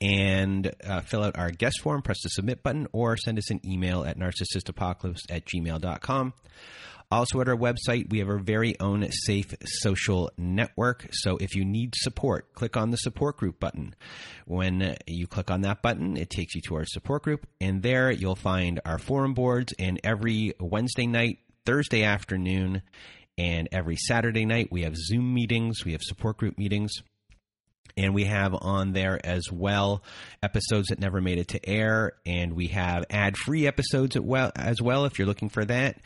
and uh, fill out our guest form, press the submit button, or send us an email at narcissistapocalypse at gmail.com. Also, at our website, we have our very own safe social network. So, if you need support, click on the support group button. When you click on that button, it takes you to our support group, and there you'll find our forum boards. And every Wednesday night, Thursday afternoon, and every Saturday night, we have Zoom meetings, we have support group meetings. And we have on there as well episodes that never made it to air, and we have ad-free episodes well as well if you're looking for that.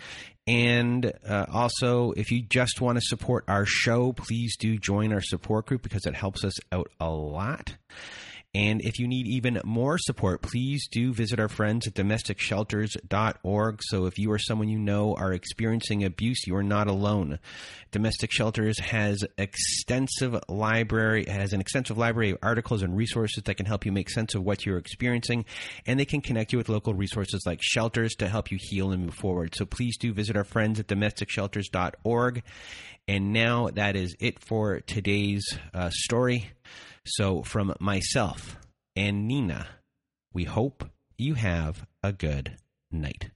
And uh, also, if you just want to support our show, please do join our support group because it helps us out a lot. And if you need even more support, please do visit our friends at domesticshelters.org. So if you or someone you know are experiencing abuse, you are not alone. Domestic Shelters has extensive library has an extensive library of articles and resources that can help you make sense of what you're experiencing, and they can connect you with local resources like shelters to help you heal and move forward. So please do visit our friends at domesticshelters.org. And now that is it for today's uh, story. So, from myself and Nina, we hope you have a good night.